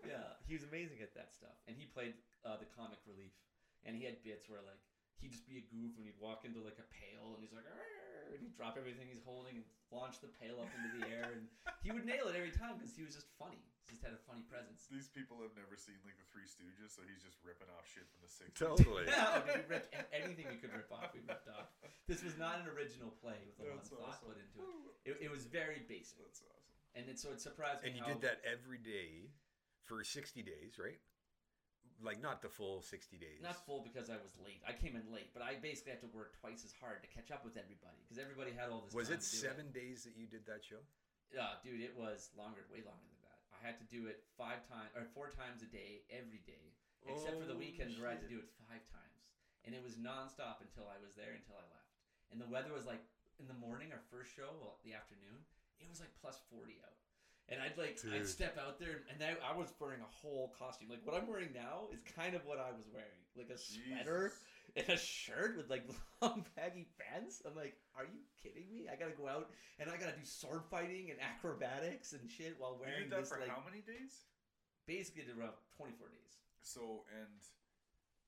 S4: Yeah, he was amazing at that stuff, and he played uh, the comic relief, and he had bits where like he'd just be a goof and he'd walk into like a pail and he's like, "Arr," and he'd drop everything he's holding and launch the pail up into the air, and he would nail it every time because he was just funny. He just had a funny presence.
S2: These people have never seen like the Three Stooges, so he's just ripping off shit from the 60s.
S3: Totally. [laughs]
S4: Yeah, we ripped anything we could rip off. We ripped off. This was not an original play with a lot
S2: That's
S4: of thought
S2: awesome.
S4: put into it. It, it was very basic,
S2: That's awesome.
S4: and it, so it surprised me.
S3: And you
S4: how-
S3: did that every day for 60 days, right? Like not the full 60 days.
S4: Not full because I was late. I came in late, but I basically had to work twice as hard to catch up with everybody because everybody had all this.
S3: Was it seven days that you did that show?
S4: Yeah, dude, it was longer, way longer than that. I had to do it five times or four times a day, every day, except for the
S3: Oh,
S4: weekends where I had to do it five times, and it was nonstop until I was there until I left. And the weather was like in the morning, our first show, well, the afternoon, it was like plus forty out. And I'd like I'd step out there and I, I was wearing a whole costume. Like what I'm wearing now is kind of what I was wearing, like a sweater
S2: Jesus.
S4: and a shirt with like [laughs] long baggy pants. I'm like, are you kidding me? I gotta go out and I gotta do sword fighting and acrobatics and shit while
S2: You
S4: wearing
S2: did that
S4: this
S2: for
S4: like
S2: how many days?
S4: basically did around 24 days.
S2: So and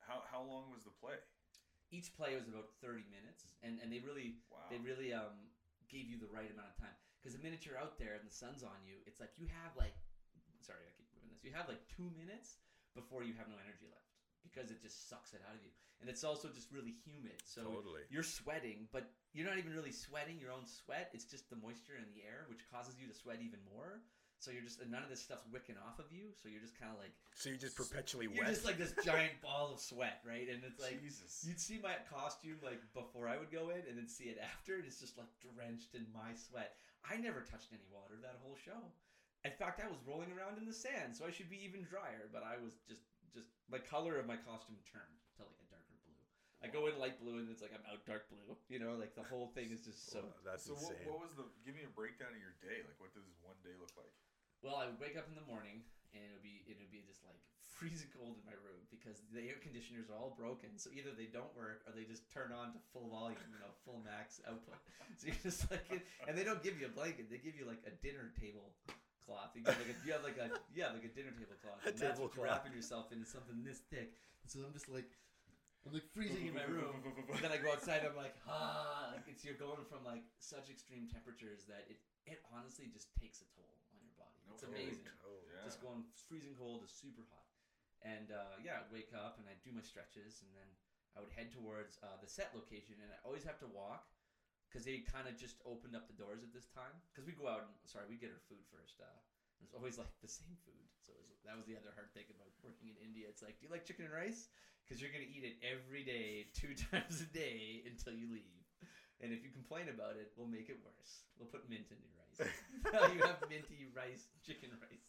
S2: how how long was the play?
S4: Each play was about 30 minutes, and and they really
S2: Wow.
S4: they really um gave you the right amount of time because the minute you're out there and the sun's on you, it's like you have like sorry I keep moving this. You have like two minutes before you have no energy left because it just sucks it out of you, and it's also just really humid. So
S3: totally.
S4: you're sweating, but you're not even really sweating your own sweat. It's just the moisture in the air, which causes you to sweat even more. So you're just and none of this stuff's wicking off of you. So you're just kind of like
S3: So you're just perpetually wet.
S4: you're
S3: wet.
S4: just like this giant [laughs] ball of sweat, right? And it's like
S2: Jesus.
S4: you'd see my costume like before I would go in, and then see it after, and it's just like drenched in my sweat. I never touched any water that whole show. In fact, I was rolling around in the sand, so I should be even drier. But I was just just my color of my costume turned to like a darker blue. I go in light blue, and it's like I'm out dark blue. [laughs] You know, like the whole thing is just so.
S3: Wow, that's
S2: so what, what was the? Give me a breakdown of your day. Like, what does one day look like?
S4: Well, I would wake up in the morning and it would be it would be just like freezing cold in my room because the air conditioners are all broken. So either they don't work or they just turn on to full volume, you know, full max [laughs] output. So you're just like, and they don't give you a blanket; they give you like a dinner table cloth. You, like a, you have like a yeah, like a dinner table cloth.
S3: A
S4: and that's what you're wrapping yourself in something this thick. And so I'm just like, I'm like freezing in my [laughs] room. And then I go outside. I'm like, ah, like it's you're going from like such extreme temperatures that it it honestly just takes a toll on your body.
S2: No
S4: It's
S2: kidding.
S4: amazing.
S3: Oh.
S2: Yeah.
S4: Just going freezing cold to super hot. And uh, yeah, I'd wake up and I'd do my stretches, and then I would head towards uh, the set location, and I always have to walk because they kind of just opened up the doors at this time. Because we go out and sorry, we get our food first. Uh, it was always [laughs] like the same food, so it was, that was the other hard thing about working in India. It's like, do you like chicken and rice? Because you're gonna eat it every day, [laughs] two times a day until you leave. And if you complain about it, we'll make it worse. We'll put mint in your rice. [laughs] now you have minty rice, chicken rice.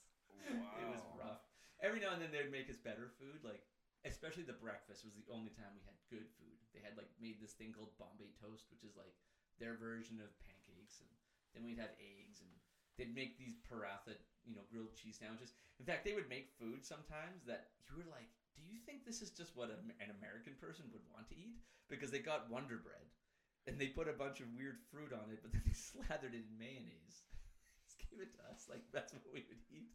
S2: Wow.
S4: It was rough. Every now and then they'd make us better food, like especially the breakfast was the only time we had good food. They had like made this thing called Bombay toast, which is like their version of pancakes, and Then we'd have eggs, and they'd make these paratha, you know, grilled cheese sandwiches. In fact, they would make food sometimes that you were like, "Do you think this is just what an American person would want to eat?" Because they got Wonder Bread, and they put a bunch of weird fruit on it, but then they [laughs] slathered it in mayonnaise. [laughs] Just give it to us, like that's what we would eat.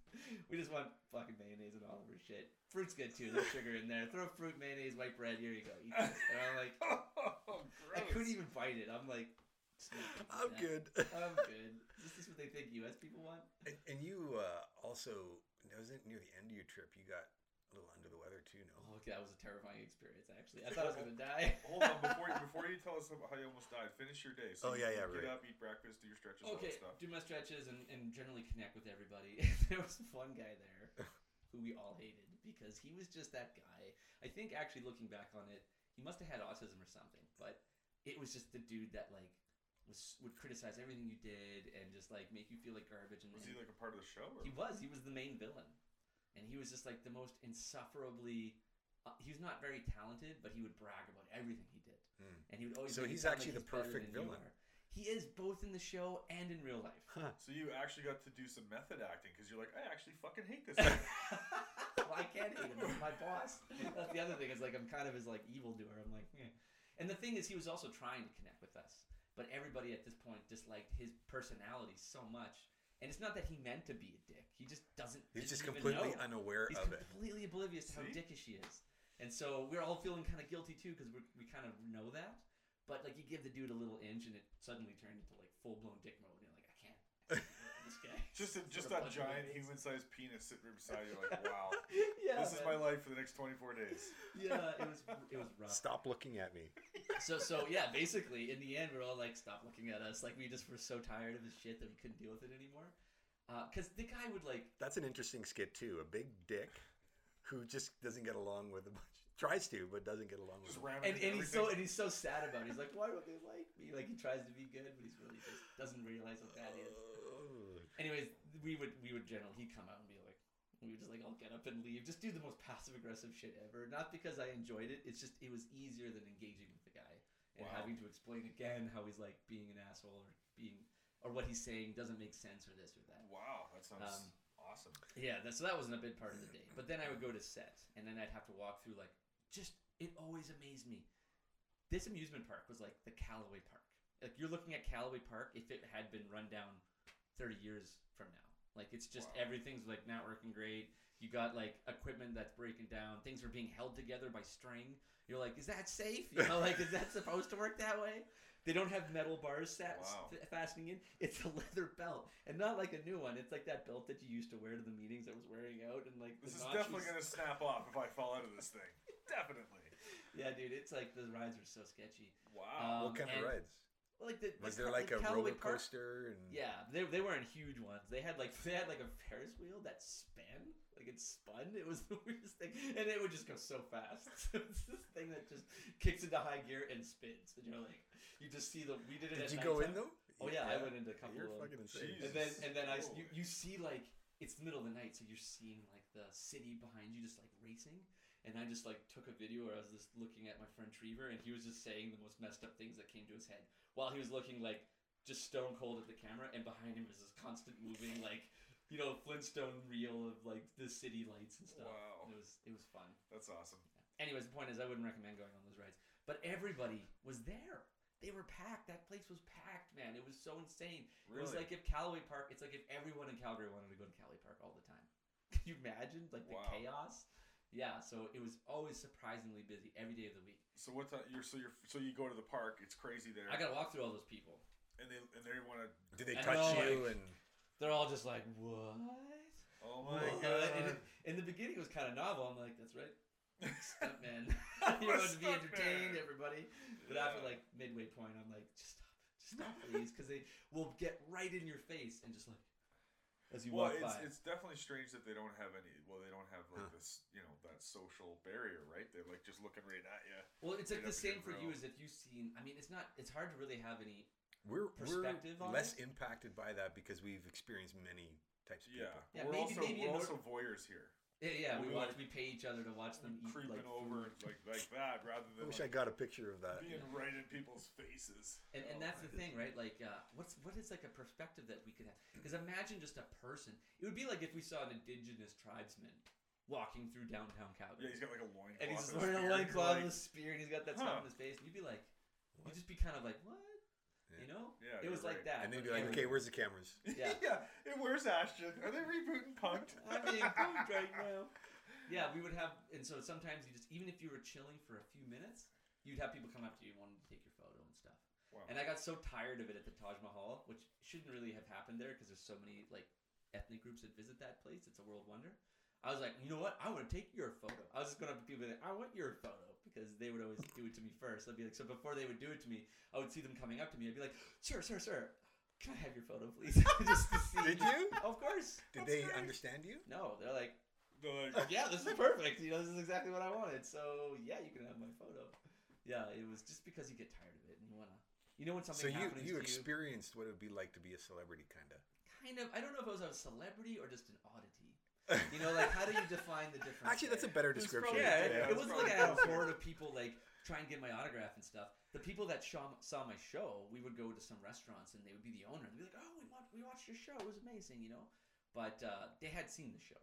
S4: We just want fucking mayonnaise and all of our shit. Fruit's good too. There's sugar in there. Throw fruit, mayonnaise, white bread. Here you go. Eat this. And I'm like, [laughs]
S2: oh,
S4: I couldn't even bite it. I'm like, "Just not gonna eat
S3: I'm
S4: that.
S3: good.
S4: I'm [laughs] good. Is this what they think U.S. people want?
S3: And, and you uh, also, was it near the end of your trip, you got a little under the weather too, no?
S4: Oh, okay, that was a terrifying experience. Actually, I thought I was gonna die. [laughs]
S2: Hold on, before you, before you tell us how you almost died, finish your day.
S3: Oh,
S2: you
S3: yeah, yeah,
S2: Get
S3: right.
S2: up, eat breakfast, do your stretches, all
S4: Okay,
S2: that stuff.
S4: do my stretches and, and generally connect with everybody. [laughs] there was one guy there [laughs] who we all hated because he was just that guy. I think actually looking back on it, he must have had autism or something, but it was just the dude that like was would criticize everything you did and just like make you feel like garbage. And
S2: Was he like a part of the show? Or?
S4: he was he was the main villain, and he was just like the most insufferably. Uh, he was not very talented, but he would brag about everything he did,
S3: Hmm.
S4: and he would always.
S3: So he's actually
S4: like
S3: the
S4: better
S3: perfect
S4: than you
S3: villain.
S4: He is both in the show and in real life.
S3: Huh.
S2: So you actually got to do some method acting because you're like, I actually fucking hate this. [laughs]
S4: well, I can't hate him. He's my boss. That's the other thing. Is like I'm kind of his like evil doer. I'm like, eh. and the thing is, he was also trying to connect with us, but everybody at this point disliked his personality so much. And it's not that he meant to be a dick. He just doesn't.
S3: He's just
S4: didn't
S3: completely
S4: know.
S3: unaware
S4: He's
S3: of it.
S4: completely oblivious to how
S2: See?
S4: dickish he is. And so we're all feeling kind of guilty too because we we kind of know that. But like you give the dude a little inch and it suddenly turned into like full blown dick mode. And you're like, I can't. I can't deal with this [laughs] guy.
S2: just a, just
S4: Sort
S2: that
S4: of punch him in the
S2: giant human-sized penis sitting beside you. Like, [laughs] wow,
S4: yeah,
S2: this is my life for the next 24 days.
S4: Yeah, it was it was rough.
S3: Stop looking at me. [laughs]
S4: So so yeah, basically in the end we're all like, stop looking at us. Like we just were so tired of this shit that we couldn't deal with it anymore. Uh, because the guy would like
S3: That's an interesting skit too. A big dick who just doesn't get along with a bunch. Tries to, but doesn't get along with.
S2: Just
S3: them.
S2: ramming
S4: and,
S2: into
S4: and he's so and he's so sad about it. He's like, why don't they like me? Like he tries to be good, but he's really just doesn't realize how bad he is. Anyways, we would we would generally he'd come out and be like, we would just like I'll get up and leave, just do the most passive aggressive shit ever. Not because I enjoyed it. It's just it was easier than engaging with the guy and
S2: Wow.
S4: having to explain again how he's like being an asshole or being or what he's saying doesn't make sense or this or that.
S2: Wow, that sounds
S4: Um,
S2: awesome.
S4: Yeah, that, so that wasn't a big part of the day. But then I would go to set, and then I'd have to walk through like just it always amazed me. This amusement park was like the Calaway Park. Like you're looking at Calaway Park if it had been run down 30 years from now. Like it's just
S2: Wow.
S4: everything's like not working great. You got like equipment that's breaking down. Things are being held together by string. You're like, is that safe? You know, like is that supposed to work that way? They don't have metal bars sat,
S2: Wow.
S4: f- fastening in. It's a leather belt, and not like a new one. It's like that belt that you used to wear to the meetings that was wearing out, and like
S2: This
S4: the
S2: is
S4: notches.
S2: definitely gonna snap off if I fall out of this thing. [laughs] Definitely.
S4: Yeah, dude, it's like the rides are so sketchy.
S2: Wow.
S4: Um,
S3: what kind
S4: and-
S3: of rides?
S4: Well, like the
S3: Was
S4: the
S3: there like
S4: the
S3: a
S4: Calaway
S3: roller
S4: Park-
S3: coaster? And
S4: Yeah, they, they weren't huge ones. They had like they had like a Ferris wheel that spun like it spun. It was [laughs] the weirdest thing, and it would just go so fast. [laughs] So it's this thing that just kicks into high gear and spins, and you're like, you just see the. We did it.
S3: Did
S4: at
S3: you go in
S4: nighttime.
S3: though?
S4: Oh yeah, I went into a couple
S3: You're
S4: of them.
S3: fucking insane.
S4: And then and then I you, you see like it's the middle of the night, so you're seeing like the city behind you just like racing. And I just like took a video where I was just looking at my friend Trevor, and he was just saying the most messed up things that came to his head while he was looking like just stone cold at the camera, and behind him is this constant moving like you know Flintstone reel of like the city lights and stuff.
S2: Wow.
S4: It was it was fun.
S2: That's awesome.
S4: Anyways, the point is I wouldn't recommend going on those rides, but everybody was there. They were packed. That place was packed, man. It was so insane.
S2: Really.
S4: It was like if Calaway Park. It's like if everyone in Calgary wanted to go to Calaway Park all the time. [laughs] Can you imagine like the
S2: Wow.
S4: chaos? Yeah. So it was always surprisingly busy every day of the week.
S2: so what time? You're so you're so you go to the park. It's crazy there.
S4: I got to walk through all those people.
S2: and they and they want to.
S3: Do they
S4: I
S3: touch
S4: know,
S3: you?
S4: like-
S3: and
S4: They're all just like, what?
S2: Oh my
S4: What?"
S2: god.
S4: And it- in the beginning, it was kind of novel. I'm like, that's right, [laughs] stuntman.
S2: I'm [laughs]
S4: You're
S2: a
S4: supposed to be entertained,
S2: stuntman.
S4: everybody. But after
S2: Yeah.
S4: like midway point, I'm like, just stop, just stop, please, because they will get right in your face and just like as you
S2: well,
S4: walk
S2: it's,
S4: by.
S2: it's definitely strange that they don't have any. Well, they don't have like
S3: Huh.
S2: this, you know, that social barrier, right? They're like just looking right at you.
S4: well, it's like the
S2: up to your
S4: same for you
S2: grill.
S4: as if you've seen. I mean, it's not. It's hard to really have any.
S3: we're we're
S4: Perspective on
S3: less
S4: it?
S3: impacted by that because we've experienced many types of
S2: Yeah,
S3: people.
S4: Yeah,
S2: we're
S4: maybe-
S2: also
S4: maybe
S2: we're also voyeurs here.
S4: Yeah, yeah, we
S2: We'll
S4: watch.
S2: like-
S4: We pay each other to watch them eat
S2: creeping
S4: like
S2: over like like that rather than.
S3: I
S2: than
S3: wish I got a picture of that.
S2: being right in people's faces.
S4: And, and
S2: Oh,
S4: that's the thing, right? Like, uh, what's what is like a perspective that we could have? Because imagine just a person. It would be like if we saw an indigenous tribesman walking through downtown Calgary.
S2: Yeah, he's got like a loincloth.
S4: and he's
S2: and
S4: wearing a
S2: spear,
S4: loincloth
S2: like,
S4: with a spear, and he's got that
S2: Huh.
S4: stuff in his face, and you'd be like, you'd just be kind of like, what?
S3: Yeah.
S4: You know?
S2: Yeah,
S4: it was
S2: you're
S4: like that.
S3: And they'd be like, okay, where's the cameras? [laughs]
S4: Yeah. [laughs]
S2: yeah. And where's Ashton? Are they rebooting Punked?
S4: I'm being [laughs] punked right now. Yeah, we would have, and so sometimes you just, even if you were chilling for a few minutes, you'd have people come up to you wanting to take your photo and stuff.
S2: Wow.
S4: And I got so tired of it at the Taj Mahal, which shouldn't really have happened there because there's so many like ethnic groups that visit that place. It's a world wonder. I was like, you know what? I want to take your photo. I was just going to people like, I want your photo because they would always do it to me first. I'd be like, so before they would do it to me, I would see them coming up to me. I'd be like, sir, sir, sir, can I have your photo, please? [laughs] just to see.
S3: Did you?
S4: Of course.
S3: Did
S2: That's
S3: they
S2: great.
S3: understand you?
S4: No, they're like,
S2: They're like,
S4: like, [laughs] yeah, this is [laughs] perfect. You know, this is exactly what I wanted. So yeah, you can have my photo. Yeah, it was just because you get tired of it and you wanna, you know, when something
S3: So you
S4: happens
S3: you
S4: to
S3: experienced what it would be like to be a celebrity, kind of.
S4: kind of. I don't know if it was a celebrity or just an oddity. [laughs] You know, like how do you define the difference?
S3: Actually, that's a better
S2: It's
S3: description.
S2: probably-
S4: yeah,
S2: Yeah,
S4: it, it was
S2: probably
S4: like I had a horde of people like try and get my autograph and stuff. The people that saw, saw my show, we would go to some restaurants and they would be the owner. They'd be like, "Oh, we watched, we watched your show. It was amazing," you know. But uh, they had seen the show.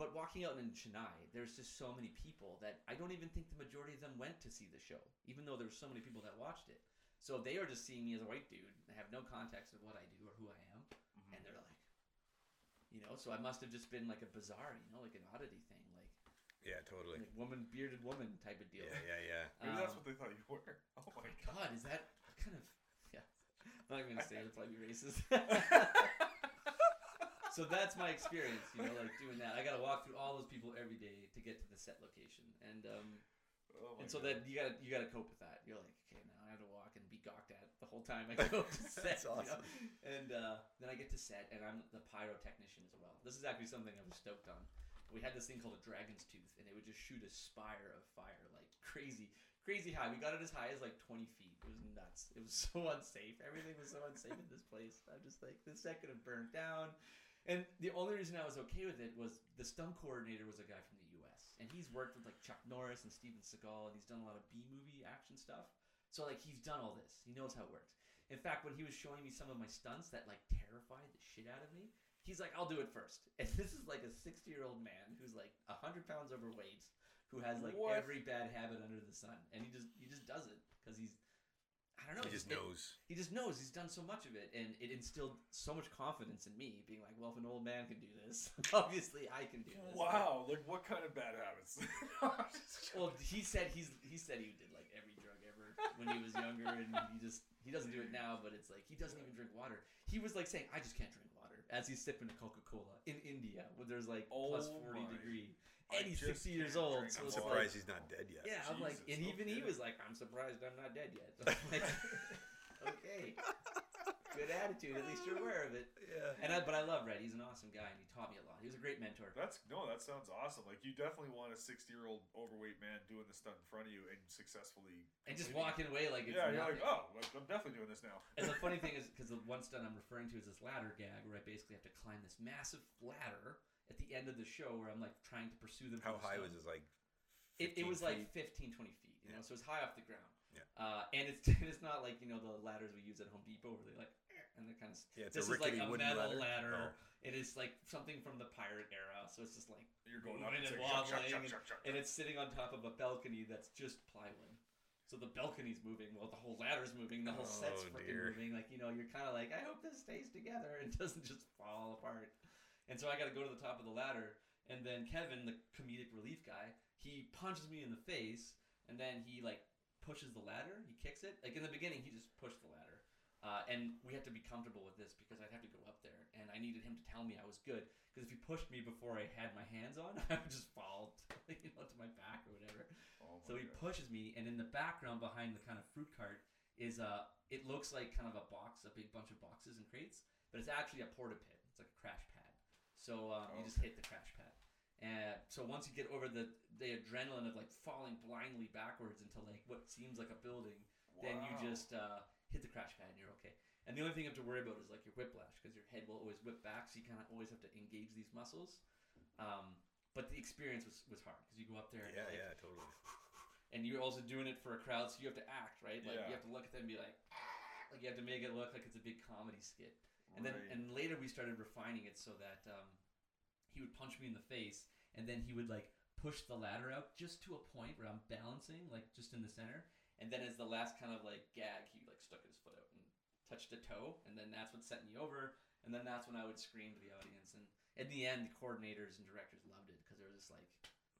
S4: But walking out in Chennai, there's just so many people that I don't even think the majority of them went to see the show, even though there were so many people that watched it. So they are just seeing me as a white dude. They have no context of what I do or who I am,
S2: Mhm.
S4: and they're like, you know. So I must have just been like a bizarre, you know, like an oddity thing, like,
S3: Yeah, totally.
S4: like woman, bearded woman type of deal.
S3: Yeah, yeah, yeah.
S2: maybe that's
S4: Um,
S2: what they thought you were. Oh [laughs]
S4: Oh
S2: my
S4: my
S2: god.
S4: god, is that what kind of? Yeah, I'm not even gonna say it. It'll probably be racist. [laughs] so that's my experience, you know, like doing that. I got to walk through all those people every day to get to the set location, and um,
S2: Oh my
S4: and so
S2: God.
S4: then you got to you got to cope with that. You're like, okay, now I have to walk and be gawked at the whole time I [laughs] go to set.
S3: That's
S4: you know? And uh, then I get to set, and I'm the pyrotechnician as well. This is actually something I was stoked on. We had this thing called a dragon's tooth, and it would just shoot a spire of fire like crazy, crazy high. We got it as high as like 20 feet. It was nuts. It was [laughs] so unsafe. Everything was so unsafe in this place. I'm just like, this set could have burned down. And the only reason I was okay with it was the stunt coordinator was a guy from the U.S. and he's worked with like Chuck Norris and Steven Seagal, and he's done a lot of B movie action stuff. So like he's done all this. He knows how it works. In fact, when he was showing me some of my stunts that like terrified the shit out of me, he's like, "I'll do it first. [laughs] And this is like a sixty-year-old man who's like hundred pounds overweight, who has like
S2: What?
S4: every bad habit under the sun, and he just he just does it because he's I don't know.
S3: He just
S4: it-
S3: knows.
S4: he just knows he's done so much of it, and it instilled so much confidence in me, being like, "Well, if an old man can do this, [laughs] obviously I can do this."
S2: Wow, like what kind of bad habits? [laughs]
S4: Well, he said he's he said he did like every drug ever when he was younger, and he just he doesn't do it now. But it's like he doesn't even drink water. He was like saying, "I just can't drink water," as he's sipping a Coca Cola in India, where there's like oh plus
S2: Oh
S4: forty
S2: my.
S4: degree,
S2: I
S4: and he's sixty years old. So
S3: I'm
S4: it's
S3: surprised
S4: like,
S3: he's not dead yet.
S4: yeah, I'm like, and even he was like, "I'm surprised I'm not dead yet." I'm [laughs] like, [laughs] [laughs] okay, good attitude. At least you're aware of it.
S3: Yeah.
S4: And I, but I love Red. He's an awesome guy, and he taught me a lot. He was a great mentor.
S2: That's no, that sounds awesome. Like you definitely want a sixty-year-old overweight man doing the stunt in front of you and successfully
S4: And just walking away like it's
S2: Yeah, you're
S4: nothing.
S2: like, oh, I'm definitely doing this now.
S4: And the funny [laughs] thing is, because the one stunt I'm referring to is this ladder gag, where I basically have to climb this massive ladder at the end of the show, where I'm like trying to pursue them.
S3: How
S4: the
S3: high
S4: stunt.
S3: was it? Like.
S4: It, it
S3: 15
S4: was like
S3: feet?
S4: 15, 20 feet, you know, so it's high off the ground.
S3: Yeah.
S4: Uh, and it's [laughs] it's not like you know the ladders we use at Home Depot where they like and kind of.
S3: Yeah, it's
S4: this is like a metal
S3: ladder.
S4: ladder. It is like something from the pirate era, so it's just like
S2: You're going up
S4: Moving and
S2: shuck,
S4: wobbling
S2: shuck, shuck, shuck,
S4: and
S2: shuck.
S4: it's sitting on top of a balcony that's just plywood. So the balcony's moving, well, the whole ladder's moving, the whole oh, set's
S3: Oh,
S4: freaking
S3: dear.
S4: moving. Like you know, you're kind of like, I hope this stays together and [laughs] doesn't just fall apart. And so I got to go to the top of the ladder, and then Kevin, the comedic relief guy, he punches me in the face, and then he like pushes the ladder, he kicks it. Like in the beginning, he just pushed the ladder. Uh, and we had to be comfortable with this because I'd have to go up there, and I needed him to tell me I was good. Because if he pushed me before I had my hands on, [laughs] I would just fall, [laughs] you know, to my back or whatever.
S2: Oh
S4: So he
S2: God.
S4: pushes me, and in the background behind the kind of fruit cart is uh it looks like kind of a box, a big bunch of boxes and crates, but it's actually a porta pit. It's like a crash pad. So um, you just hit the crash pad. And so once you get over the the adrenaline of like falling blindly backwards into like what seems like a building, then you just uh, hit the crash pad and you're okay. And the only thing you have to worry about is like your whiplash because your head will always whip back, so you kind of always have to engage these muscles. Um, but the experience was, was hard because you go up there and,
S3: Yeah,
S4: like,
S3: yeah, totally.
S4: and you're also doing it for a crowd, so you have to act right. Like
S2: Yeah.
S4: you have to look at them and be like, like you have to make it look like it's a big comedy skit. And then and later we started refining it so that um, he would punch me in the face, and then he would like push the ladder out just to a point where I'm balancing, like just in the center. And then as the last kind of like gag, he like stuck his foot out and touched a toe, and then that's what sent me over. And then that's when I would scream to the audience. And in the end, the coordinators and directors loved it because they were just like,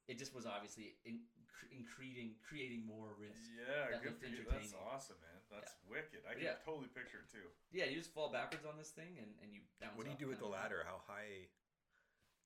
S4: it just was obviously in, in creating creating more risk.
S2: Yeah,
S4: that
S2: good
S4: looked
S2: for you. That's awesome, man. That's wicked. I can
S4: Yeah.
S2: totally picture it too.
S4: Yeah, you just fall backwards on this thing and, and you bounce.
S3: What do you do with the
S4: of-
S3: ladder? How high?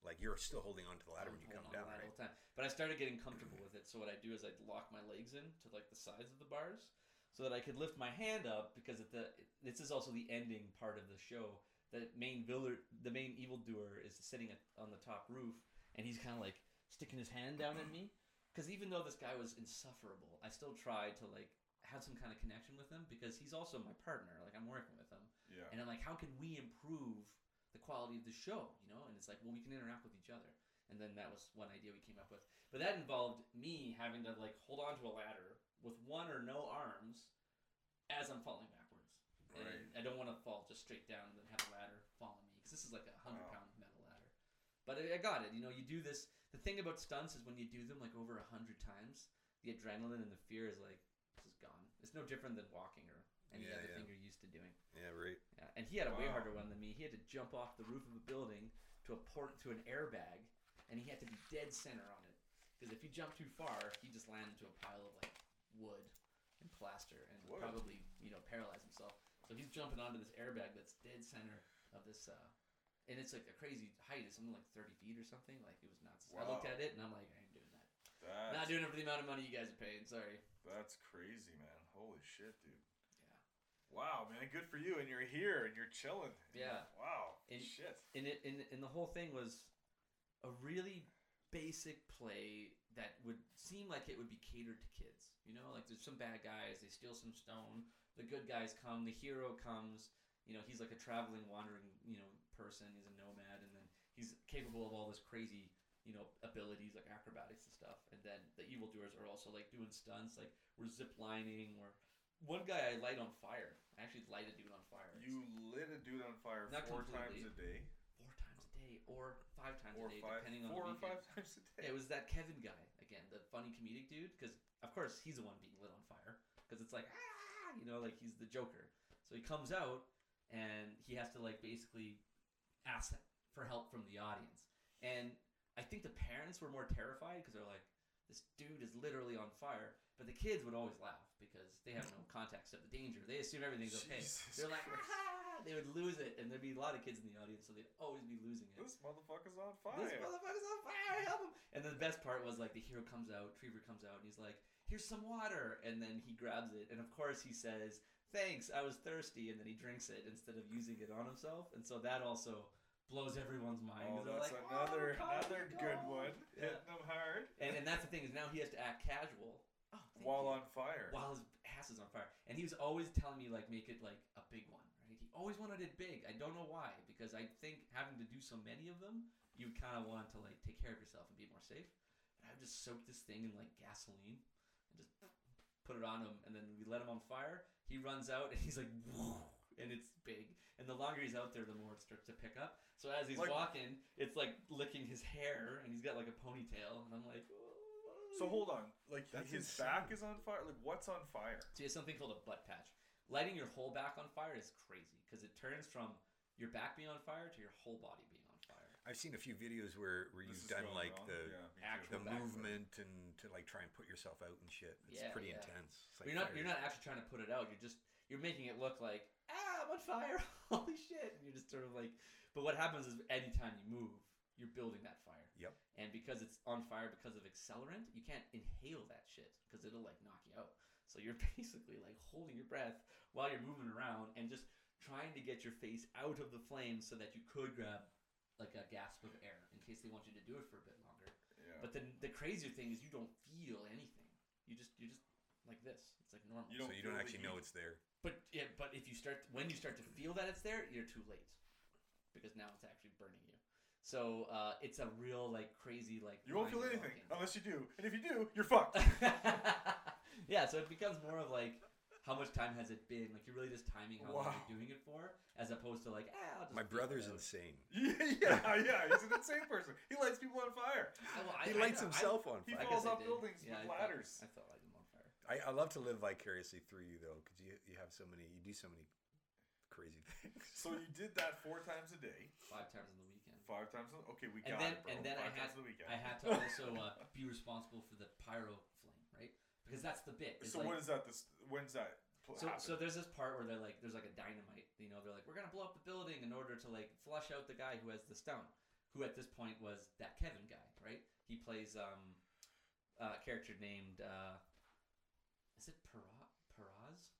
S3: Like you're still holding onto the ladder when you come
S4: on
S3: down,
S4: to
S3: right?
S4: time. But I started getting comfortable with it. So what I do is I lock my legs in to like the sides of the bars, so that I could lift my hand up because at the this is also the ending part of the show. The main villain, the main evildoer, is sitting at, on the top roof, and he's kind of like sticking his hand down at me. Because even though this guy was insufferable, I still tried to like have some kind of connection with him because he's also my partner. Like I'm working with him.
S2: Yeah.
S4: And I'm like, how can we improve the quality of the show? You know, and it's like, well, we can interact with each other. And then that was one idea we came up with. But that involved me having to like hold onto a ladder with one or no arms as I'm falling backwards. And
S2: Right.
S4: I don't want to fall just straight down and then have a ladder fall on me because this is like a hundred
S2: Wow.
S4: pound metal ladder. But I, I got it. You know, you do this. The thing about stunts is when you do them like over a hundred times, the adrenaline and the fear is like this is gone. It's no different than walking or any
S3: Yeah,
S4: other
S3: yeah.
S4: thing you're used to doing.
S3: Yeah, right.
S4: Yeah, and he had a way harder one than me. He had to jump off the roof of a building to a port to an airbag, and he had to be dead center on it. Because if you jump too far, he just landed into a pile of like wood and plaster, and
S2: Wood.
S4: probably you know paralyze himself. So he's jumping onto this airbag that's dead center of this, uh, and it's like a crazy height. It's something like thirty feet or something. Like it was nuts. I looked at it and I'm like, I ain't doing that.
S2: That's,
S4: Not doing it for the amount of money you guys are paying. Sorry.
S2: that's crazy, man. Holy shit, dude.
S4: Yeah.
S2: Wow, man. Good for you. And you're here and you're chilling.
S4: Yeah.
S2: Wow.
S4: And-
S2: shit.
S4: and it and, and the whole thing was a really basic play that would seem like it would be catered to kids. You know, like there's some bad guys, they steal some stone, the good guys come, the hero comes, you know, he's like a traveling wandering, you know, person, he's a nomad and then he's capable of all this crazy, you know, abilities like acrobatics and stuff. And then the evildoers are also like doing stunts, like we're zip lining or one guy I light on fire. I actually light a dude on fire.
S2: You lit a dude on fire
S4: Not
S2: four times a day.
S4: four times a day or five times
S2: Or
S4: a day,
S2: five.
S4: depending on
S2: Four
S4: the
S2: or five [laughs] times a day.
S4: Yeah, it was that Kevin guy again, the funny comedic dude. Because of course he's the one being lit on fire. Because it's like ah, you know, like he's the Joker. So he comes out and he has to like basically ask for help from the audience. And I think the parents were more terrified because they're like, this dude is literally on fire. But the kids would always laugh because they have no context of the danger. They assume everything's okay.
S2: Jesus
S4: They're like, ah, they would lose it, and there'd be a lot of kids in the audience, so they'd always be losing it.
S2: This motherfucker's on fire.
S4: This motherfucker's on fire! Help him! And then the best part was like the hero comes out, Trevor comes out, and he's like, "Here's some water," and then he grabs it, and of course he says, "Thanks, I was thirsty," and then he drinks it instead of using it on himself, and so that also blows everyone's mind.
S2: Oh, that's
S4: like,
S2: another
S4: "Oh,
S2: another good one.
S4: Yeah.
S2: Hitting them hard
S4: And and that's the thing is now he has to act casual. Oh,
S2: while
S4: you.
S2: on fire.
S4: while his ass is on fire. And he was always telling me like make it like a big one, right? He always wanted it big. I don't know why, because I think having to do so many of them, you kind of want to like take care of yourself and be more safe. And I would just soak this thing in like gasoline and just put it on him, and then we let him on fire. He runs out and he's like, "Whoa," [laughs] and it's big. And the longer he's out there, the more it starts to pick up. So as he's
S2: Like-
S4: walking, it's like licking his hair, and he's got like a ponytail, and I'm like.
S2: So hold on, like
S3: That's
S2: his
S3: insane.
S2: back is on fire. Like what's on fire?
S4: So he has something called a butt patch. Lighting your whole back on fire is crazy because it turns from your back being on fire to your whole body being on fire.
S3: I've seen a few videos where, where
S2: This
S3: you've
S2: is
S3: done
S2: going
S3: like
S2: wrong.
S3: the
S2: yeah, me
S4: actual
S3: the
S4: backflip.
S3: movement and to like try and put yourself out and shit. It's
S4: Yeah,
S3: pretty
S4: yeah.
S3: intense. It's like
S4: you're not
S3: fire.
S4: you're not actually trying to put it out. You're just you're making it look like ah I'm on fire. [laughs] Holy shit! And you're just sort of like. But what happens is anytime you move, you're building that fire.
S3: Yep.
S4: And because it's on fire because of accelerant, you can't inhale that shit because it'll like knock you out. So you're [laughs] basically like holding your breath while you're moving around and just trying to get your face out of the flames so that you could grab like a gasp of air in case they want you to do it for a bit longer.
S2: Yeah.
S4: But then the crazier thing is you don't feel anything. You just you just like this. It's like normal.
S2: You
S3: so
S2: don't
S3: you don't actually know it's there.
S4: But yeah, but if you start when you start to feel that it's there, you're too late because now it's actually burning you. So uh, it's a real like crazy like.
S2: You won't feel anything
S4: walking.
S2: unless you do, and if you do, you're fucked. [laughs]
S4: yeah, so it becomes more of like how much time has it been? Like you're really just timing how long you're doing it for, as opposed to like, ah, I'll just
S3: My brother's insane. [laughs]
S2: yeah, yeah, yeah. He's an insane person. He lights people on fire.
S4: I- well, I-
S3: He lights
S4: know, I-
S3: himself on fire.
S4: He
S2: falls off buildings
S4: Yeah,
S2: with
S4: I thought-
S2: ladders.
S4: I thought I light them on fire.
S3: I, I love to live vicariously through you though, because you you have so many, you do so many crazy [laughs] things.
S2: So you did that four times a day,
S4: Five times on the weekend.
S2: Five times. Okay, we
S4: And
S2: got
S4: then-
S2: it, bro.
S4: and then I
S2: five
S4: had-
S2: times a weekend.
S4: I had to also uh, be responsible for the pyro flame, right? Because that's the bit. It's
S2: So
S4: like,
S2: what is that? This when's that? pl-
S4: So,
S2: happen?
S4: so there's this part where they're like, there's like a dynamite. You know, they're like, we're gonna blow up the building in order to like flush out the guy who has the stone, who at this point was that Kevin guy, right? He plays um, a character named uh, is it Para- Paraz?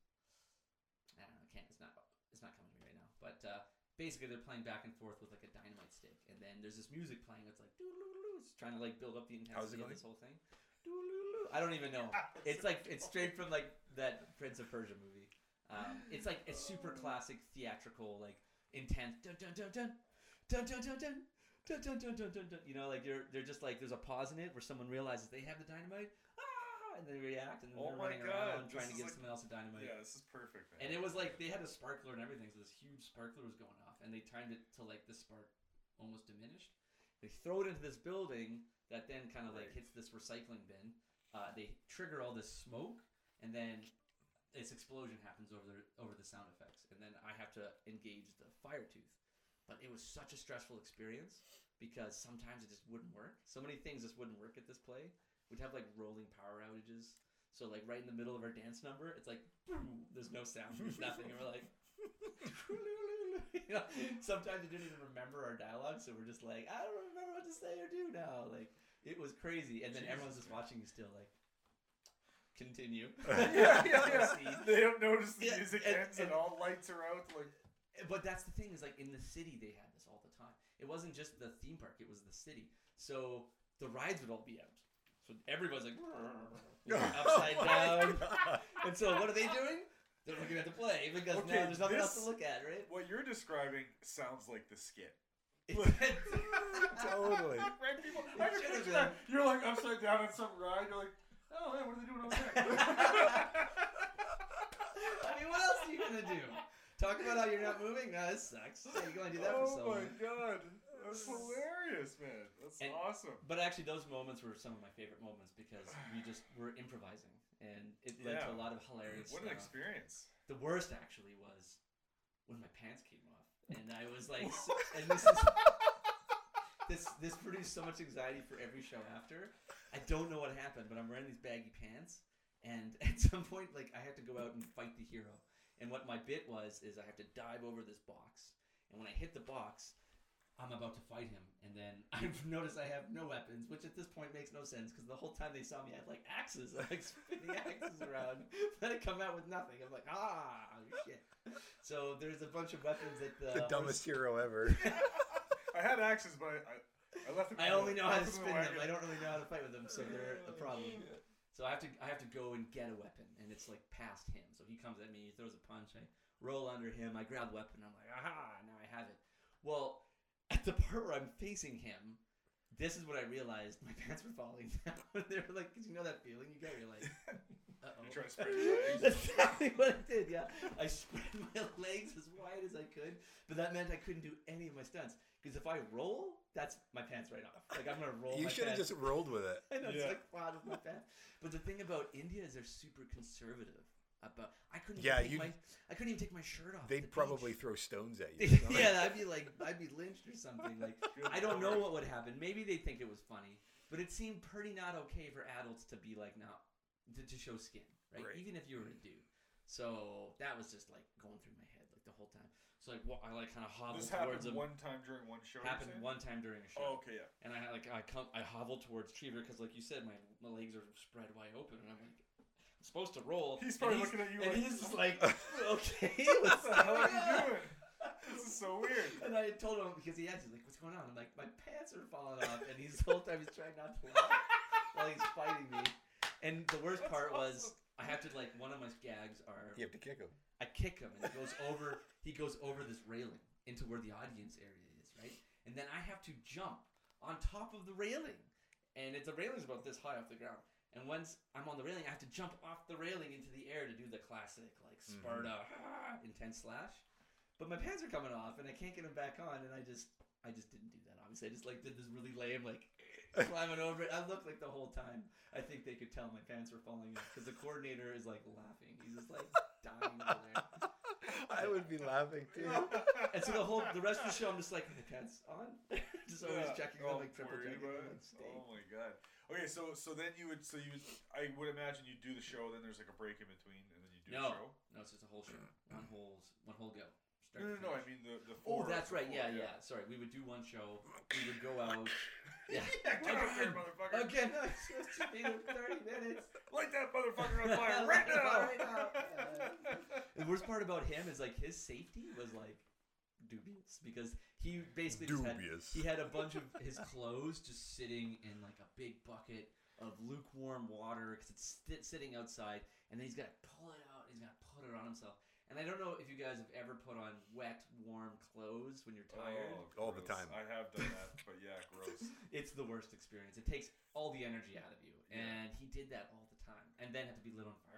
S4: I don't know. I can't. It's not. It's not coming to me right now. But uh, basically, they're playing back and forth with like a dynamite stick, and then there's this music playing. It's like. It's trying to like build up the
S3: How's it
S4: intensity of
S3: going?
S4: this whole thing. Doo-doo-doo. I don't even know. It's like it's straight from like that Prince of Persia movie. Um, it's like a super classic theatrical, like intense dun dun dun dun dun dun dun dun. Dun, dun, dun, dun, dun, dun. You know, like they're they're just like there's a pause in it where someone realizes they have the dynamite, and they react, and then
S2: Oh
S4: they're running
S2: God,
S4: around trying to
S2: this
S4: give
S2: like-
S4: someone else a dynamite.
S2: yeah, this is perfect. Man.
S4: And it was like they had a sparkler and everything, so this huge sparkler was going off, and they timed it to like the spark almost diminished. They throw it into this building that then kind of like hits this recycling bin. Uh, they trigger all this smoke, and then this explosion happens over the over the sound effects, and then I have to engage the fire tooth. But it was such a stressful experience because sometimes it just wouldn't work. So many things just wouldn't work at this play. We'd have like rolling power outages. So like right in the middle of our dance number, it's like boom, there's no sound, there's nothing, and we're like. you [laughs] know, sometimes we didn't even remember our dialogue, so we're just like, I don't remember what to say or do now. Like it was crazy, and then everyone's just watching you still like. Continue. [laughs]
S2: yeah, yeah, yeah. [laughs] They don't notice the
S4: Yeah,
S2: music
S4: and-
S2: ends and,
S4: and-
S2: all lights are out. Like
S4: But that's the thing is like in the city they had this all the time. It wasn't just the theme park; it was the city. So the rides would all be out. So everybody's like [laughs] you know, oh upside
S3: Oh
S4: down.
S3: God. [laughs]
S4: And so what are they doing? They're looking at the play because
S2: Okay,
S4: now there's nothing else to look at, right?
S2: what you're describing sounds like the skit. [laughs]
S3: totally.
S2: right, people. I can picture that. You're like upside down on some ride. You're like, oh man, what are they doing over there?
S4: I mean, what else are you gonna do? Talk about how you're not moving? No, this sucks. Yeah, you're gonna do that for
S2: oh my
S4: long.
S2: God, that's hilarious, man. That's
S4: And-
S2: awesome.
S4: But actually, those moments were some of my favorite moments because we just [sighs] were improvising, and it led to a lot of hilarious
S2: What an experience.
S4: The worst actually was when my pants came off, and I was like, so, [laughs] and this is [laughs] this this produced so much anxiety for every show after. I don't know what happened, but I'm wearing these baggy pants, and [laughs] at some point, like I had to go out and fight the hero. And what my bit was is I have to dive over this box, and when I hit the box, I'm about to fight him, and then [laughs] I've noticed I have no weapons, which at this point makes no sense because the whole time they saw me, I had like axes, I'm [laughs] like spinning axes around. [laughs] Then I come out with nothing. I'm like, ah, shit. So there's a bunch of weapons that the,
S3: the dumbest hero ever.
S2: I had axes, but I, I, I left them.
S4: I only know how to spin them. I don't really know how to fight with them, so they're a problem. So I have to I have to go and get a weapon, and it's like past him. So he comes at me, he throws a punch, I roll under him, I grab the weapon, I'm like, aha, now I have it. Well, at the part where I'm facing him, this is what I realized my [laughs] pants were falling down. [laughs] they were like, because you know that feeling you get, you're like, uh
S2: You
S4: oh.
S2: try to spread your [laughs] legs.
S4: That's exactly what I did. Yeah, I spread my legs as wide as I could, but that meant I couldn't do any of my stunts. Because if I roll, that's my pants right off. Like I'm gonna roll.
S3: You should have just rolled with it.
S4: I know it's like flat with my pants. But the thing about India is they're super conservative. About I couldn't.
S3: Yeah,
S4: even take
S3: you-
S4: my I couldn't even take my shirt off.
S3: They'd
S4: the
S3: probably
S4: beach.
S3: throw stones at [laughs] you.
S4: yeah, I'd be like I'd be lynched or something. Like [laughs] I don't know what would happen. Maybe they think it was funny, but it seemed pretty not okay for adults to be like not to, to show skin, right?
S3: Right.
S4: Even if you were a mm-hmm. dude. So that was just like going through my head like the whole time. So like wa- I like kind of hobbled
S2: This
S4: towards
S2: happened
S4: him.
S2: one time during one show.
S4: happened one time during a show.
S2: Oh, okay, yeah.
S4: And I like I come I hobbled towards Trevor because like you said my, my legs are spread wide open and I'm like I'm supposed to roll.
S2: He's
S4: and
S2: probably looking at you
S4: and
S2: like,
S4: he's oh just like [laughs] okay [laughs]
S2: what
S4: what's
S2: the hell are you
S4: going on?"
S2: doing? This is so weird. [laughs]
S4: And I told him because he asked he's like what's going on I'm like my pants are falling off and he's the whole time he's trying not to laugh while he's fighting me. And the worst
S2: That's
S4: part was. I have to like one of my gags are
S3: You have to kick him.
S4: I kick him and he goes over he goes over this railing into where the audience area is, right? and then I have to jump on top of the railing, and it's the railing's about this high off the ground. And once I'm on the railing, I have to jump off the railing into the air to do the classic like Sparta [laughs] ah, intense slash. But my pants are coming off, and I can't get them back on, and I just I just didn't do that. Obviously, I just like did this really lame like [laughs] climbing over it. I looked like the whole time. I think they could tell my pants were falling off because the coordinator is like laughing. He's just like dying over there. [laughs]
S3: I would be laughing too.
S4: And so the whole the rest of the show, I'm just like, my pants on, just always
S2: Yeah.
S4: checking
S2: Oh,
S4: them, like triple checking
S2: about
S4: them,
S2: it?
S4: like.
S2: Oh my god. Okay, so so then you would so you would, I would imagine you do the show, then there's like a break in between, and then you do
S4: No,
S2: the show.
S4: no, it's just a whole show, one whole one whole go.
S2: No,
S4: Start
S2: no,
S4: to
S2: no. I mean the the
S4: Oh,
S2: four.
S4: that's right.
S2: four,
S4: Yeah, yeah. Sorry, we would do one show. We would go out. [laughs] Yeah. [laughs]
S2: yeah, get there, motherfucker.
S4: Again, [laughs] no, it's supposed to be thirty minutes.
S2: Light that motherfucker on fire right now.
S4: Right now. The worst part about him is like his safety was like dubious because he basically just had
S3: Dubious.
S4: he had a bunch of his clothes just sitting in like a big bucket of lukewarm water because it's sti- sitting outside, and then he's got to pull it out. He's got to put it on himself. And I don't know if you guys have ever put on wet, warm clothes when you're tired.
S2: Oh,
S3: All the
S2: gross.
S3: time.
S2: I have done that, but yeah, [laughs] gross.
S4: It's the worst experience. It takes all the energy out of you,
S2: Yeah.
S4: and he did that all the time, and then had to be lit on fire.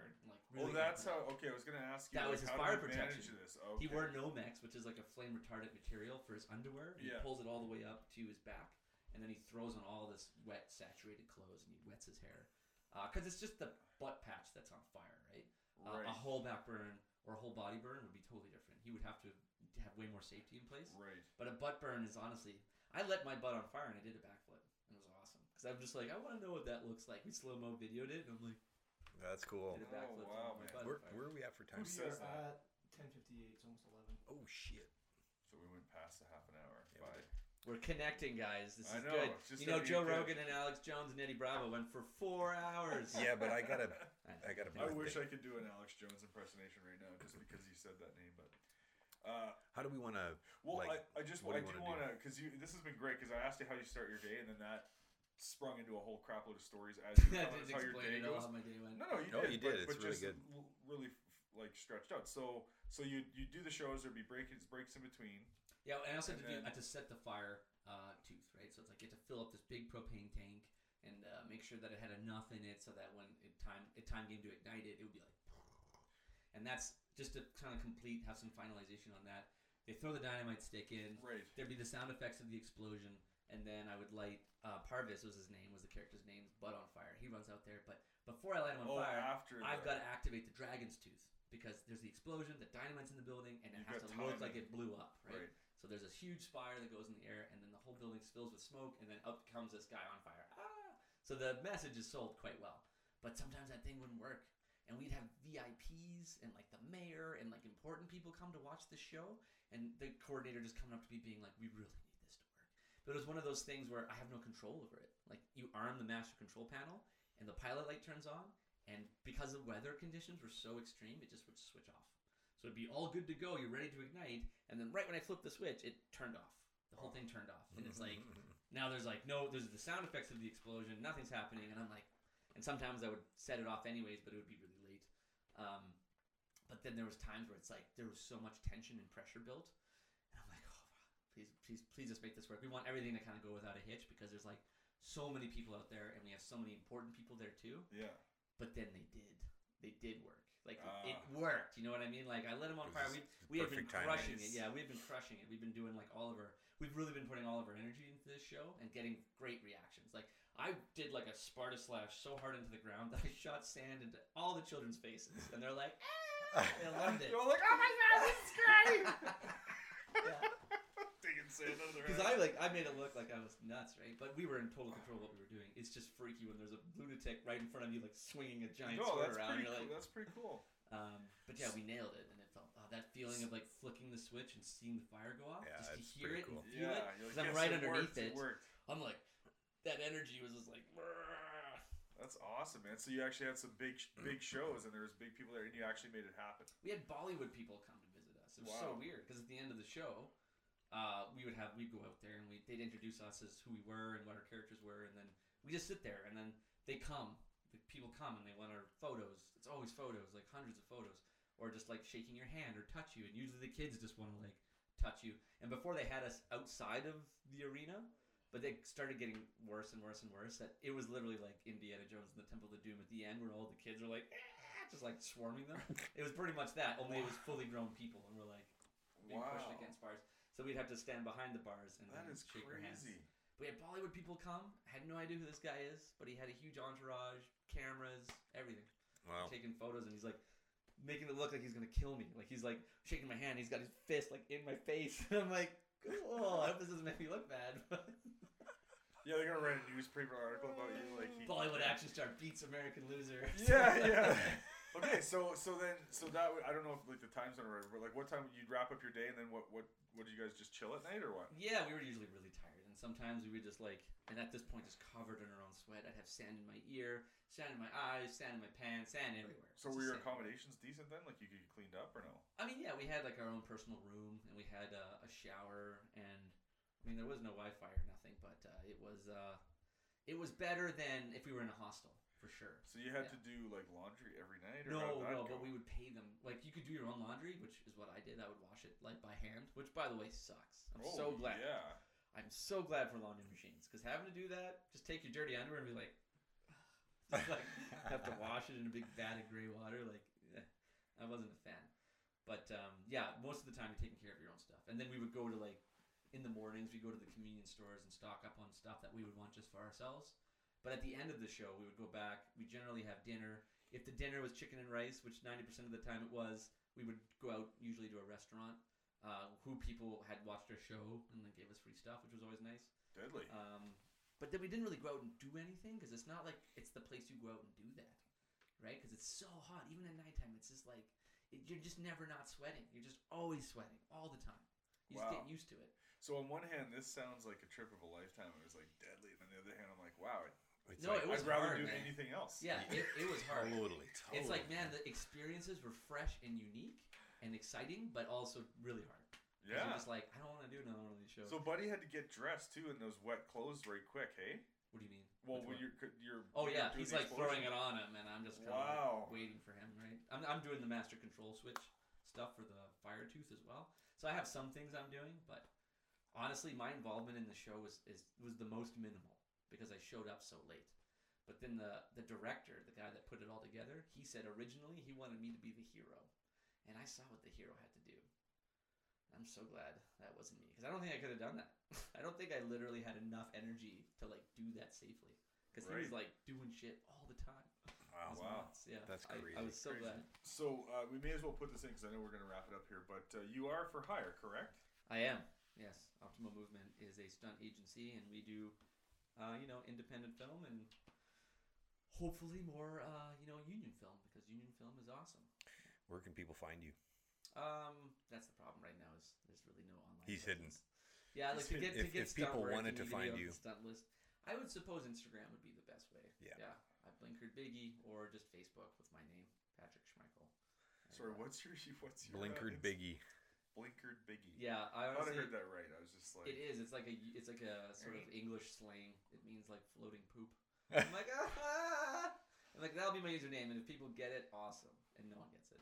S4: And, like
S2: Oh, that's how. Okay, I was gonna ask you.
S4: That
S2: like,
S4: was his
S2: how
S4: fire
S2: did you manage
S4: protection.
S2: This?
S4: He
S2: Okay.
S4: wore Nomex, which is like a flame retardant material for his underwear. He
S2: Yeah.
S4: pulls it all the way up to his back, and then he throws on all this wet, saturated clothes, and he wets his hair. Because it's just the butt patch that's on fire, right? Uh,
S2: Right.
S4: a whole back burn or a whole body burn would be totally different. He would have to have way more safety in place.
S2: Right.
S4: But a butt burn is honestly, I let my butt on fire and I did a backflip. It was awesome because I'm just like, I want to know what that looks like. We slow mo videoed it, and I'm like,
S3: That's cool.
S4: did a
S2: Oh, wow, man.
S3: Where, where are we at for time?
S2: Who
S5: We
S2: says
S5: are
S2: that?
S5: at 10:58. It's almost 11.
S3: Oh shit!
S2: So we went past the half an hour.
S3: Yeah, we
S2: Bye.
S3: did.
S4: We're connecting, guys. This
S2: I
S4: is
S2: know,
S4: good.
S2: just
S4: You know,
S2: gotta
S4: Joe
S2: get good.
S4: Rogan and Alex Jones and Eddie Bravo went for four hours.
S3: Yeah, but I gotta, [laughs] I gotta.
S2: I wish I could do an Alex Jones impersonation right now, just because you said that name. But uh,
S3: How do we want to?
S2: well,
S3: Like,
S2: I, I just
S3: what
S2: I
S3: do wanna
S2: want to because you this has been great because I asked you how you start your day and then that sprung into a whole crap load of stories as you [laughs]
S4: I
S2: tell
S4: didn't
S2: how your day
S4: at
S2: goes.
S4: how my day went.
S2: No, no, you
S3: No,
S2: did.
S3: you did.
S2: But,
S3: It's
S2: but
S3: really
S2: just
S3: good.
S2: really like stretched out. So so you you do the shows. There'd be breaks breaks in between.
S4: Yeah, and I also had to,
S2: And
S4: do, had to set the fire uh, tooth, right? So it's like you had to fill up this big propane tank and uh, make sure that it had enough in it so that when it time it time came to ignite it, it would be like, [laughs] and that's just to kind of complete, have some finalization on that. They throw the dynamite stick in.
S2: Right.
S4: There'd be the sound effects of the explosion, and then I would light. Uh, Parvis was his name, was the character's name, butt on fire. He runs out there, but before I light him on
S2: Oh,
S4: fire,
S2: after
S4: I've got to activate the dragon's tooth because there's the explosion, the dynamite's in the building, and it
S2: You've
S4: has to look like it blew up, right?
S2: Right.
S4: So there's this huge spire that goes in the air, and then the whole building spills with smoke, and then up comes this guy on fire. Ah! So the message is sold quite well, but sometimes that thing wouldn't work, and we'd have VIPs and like the mayor and like important people come to watch the show, and the coordinator just coming up to me being like, "We really need this to work." But it was one of those things where I have no control over it. Like you arm the master control panel, and the pilot light turns on, and because the weather conditions were so extreme, it just would switch off. So it'd be all good to go. You're ready to ignite, and then right when I flipped the switch, it turned off. The whole thing turned off, and it's like [laughs] now there's like no, there's the sound effects of the explosion. Nothing's happening, and I'm like, and sometimes I would set it off anyways, but it would be really late. Um, but then there was times where it's like there was so much tension and pressure built, and I'm like, oh, please, please, please just make this work. We want everything to kind of go without a hitch because there's like so many people out there, and we have so many important people there too
S2: Yeah.
S4: but then they did. They did work. Like it- it
S2: Ah.
S4: worked. You know what I mean? Like I lit them on fire. We we have been
S3: perfect timing.
S4: crushing it. Yeah, we've been crushing it. We've been doing like all of our. We've really been putting all of our energy into this show and getting great reactions. Like I did like a Sparta slash so hard into the ground [laughs] that I shot sand into all the children's faces, and they're like, ah! they loved it. [laughs]
S2: You're like, oh my god, this is great. [laughs]
S4: Yeah.
S2: Digging sand under their [laughs]
S4: Because. I like I made it look like I was nuts, right? But we were in total control of what we were doing. It's just freaky when there's a lunatic right in front of you, like swinging a giant
S2: no,
S4: sword
S2: that's
S4: around.
S2: pretty
S4: You're
S2: cool.
S4: like,
S2: That's pretty cool.
S4: Um, but yeah, we nailed it, and it felt oh, that feeling of like flicking the switch and seeing the fire go off.
S3: Yeah,
S4: just to
S3: it's
S4: hear
S3: pretty
S4: it
S3: cool.
S4: and feel
S2: yeah,
S4: it.
S2: you're
S4: 'cause I'm right
S2: it
S4: underneath
S2: worked,
S4: it.
S2: worked.
S4: I'm like, that energy was just like. "Brrr."
S2: That's awesome, man. So you actually had some big, big shows, and there was big people there, and you actually made it happen.
S4: We had Bollywood people come to visit us. It was so weird because at the end of the show, uh, we would have we'd go out there and we they'd introduce us as who we were and what our characters were, and then we just sit there, and then they come. The people come and they want our photos. It's always photos, like hundreds of photos, or just like shaking your hand or touch you. And usually the kids just want to like touch you. And before they had us outside of the arena, but they started getting worse and worse and worse. That it was literally like Indiana Jones and the Temple of Doom at the end, where all the kids are like, "Ah," just like swarming them. [laughs] it was pretty much that, only it was fully grown people, and we're like being pushed against bars. So we'd have to stand behind the bars and
S2: That
S4: then
S2: is
S4: shake their hands.
S2: crazy.
S4: We had Bollywood people come. I had no idea who this guy is, but he had a huge entourage, cameras, everything,
S3: Wow.
S4: taking photos, and he's like making it look like he's gonna kill me. Like he's like shaking my hand. He's got his fist like in my face, [laughs] and I'm like, cool. I hope this doesn't make me look bad. [laughs]
S2: Yeah, they're gonna write a newspaper article about you, like he,
S4: Bollywood action star beats American loser.
S2: Yeah, yeah. [laughs] Okay, so so then so that would- I don't know if like the times or whatever, but like what time you'd wrap up your day and then what what what would you guys just chill at night or what?
S4: Yeah, we were usually really tired, and sometimes we would just like, and at this point, just covered in our own sweat. I'd have sand in my ear, sand in my eyes, sand in my pants, sand everywhere.
S2: So were your accommodations decent then? Like you could get cleaned up or no?
S4: I mean, yeah, we had like our own personal room, and we had uh, a shower, and I mean, there was no Wi-Fi or nothing, but uh, it was uh, it was better than if we were in a hostel for sure.
S2: So you had
S4: Yeah.
S2: to do like laundry every night or
S4: No, no,
S2: go?
S4: but we would pay them. Like you could do your own laundry, which is what I did. I would wash it like by hand, which by the way sucks. I'm so
S2: Oh,
S4: glad.
S2: Yeah.
S4: I'm so glad for laundry machines because having to do that, just take your dirty underwear and be like, [laughs] just like have to wash it in a big vat of gray water. Like, eh, I wasn't a fan. But um, yeah, most of the time you're taking care of your own stuff, and then we would go to like in the mornings we go to the convenience stores and stock up on stuff that we would want just for ourselves. But at the end of the show, we would go back. We generally have dinner. If the dinner was chicken and rice, which ninety percent of the time it was, we would go out usually to a restaurant uh, who people had watched our show and then gave us free stuff, which was always nice.
S2: Deadly.
S4: Um, but then we didn't really go out and do anything because it's not like it's the place you go out and do that, right? Because it's so hot. Even at nighttime, it's just like it, you're just never not sweating. You're just always sweating all the time. You just
S2: Wow.
S4: get used to it.
S2: So on one hand, this sounds like a trip of a lifetime. It was like deadly, and on the other hand, I'm like, wow,
S3: It's
S4: No,
S3: like,
S4: it was
S2: I'd rather
S4: hard,
S2: do
S4: man.
S2: anything else.
S4: Yeah, it, it was hard.
S3: totally, [laughs] totally.
S4: It's like man, the experiences were fresh and unique and exciting, but also really hard.
S2: Yeah.
S4: You're just like I don't want to do another one of these shows.
S2: So Buddy had to get dressed too in those wet clothes very quick. Hey.
S4: what do you mean?
S2: Well,
S4: Which
S2: when
S4: one?
S2: you're you're.
S4: Oh
S2: you're
S4: yeah, he's
S2: the
S4: like throwing it on him, and I'm just kind
S2: Wow.
S4: of waiting for him. Right, I'm, I'm doing the master control switch stuff for the fire tooth as well. So I have some things I'm doing, but honestly, my involvement in the show was is was the most minimal because I showed up so late. But then the the director, the guy that put it all together, he said originally he wanted me to be the hero, and I saw what the hero had to do. I'm so glad that wasn't me because I don't think I could have done that. [laughs] I don't think I literally had enough energy to like do that safely because he was like doing shit all the time.
S3: wow.
S2: Wow.
S4: nuts, Yeah,
S3: That's
S4: I- I,
S3: crazy.
S4: was so
S2: Crazy.
S4: glad.
S2: So uh, we may as well put this in because I know we're going to wrap it up here. But uh, you are for hire, correct?
S4: I am. Yes, Optimo Movement is a stunt agency, and we do, uh, you know, independent film and hopefully more, uh, you know, union film because union film is awesome.
S3: Where can people find you?
S4: Um, that's the problem right now is there's really no online.
S3: He's hidden.
S4: Yeah, like to
S2: He's
S4: get to
S3: hidden.
S4: get
S3: If- if people
S4: work,
S3: wanted to
S4: need
S3: find
S4: be on
S3: you.
S4: stunt list. I would suppose Instagram would be the best way.
S3: Yeah.
S4: yeah. I blinkered Biggie or just Facebook with my name, Patrick Schmeichel.
S2: Sorry, what's your [laughs] what's your
S3: Blinkered
S2: uh,
S3: Biggie.
S2: Blinkered Biggie.
S4: Yeah, I
S2: I thought I heard that right. I was just like,
S4: It is. It's like a. It's like a sort of English slang. It means like floating poop. [laughs] I'm like, ah! I'm like that'll be my username, and if people get it, awesome. And no one gets it.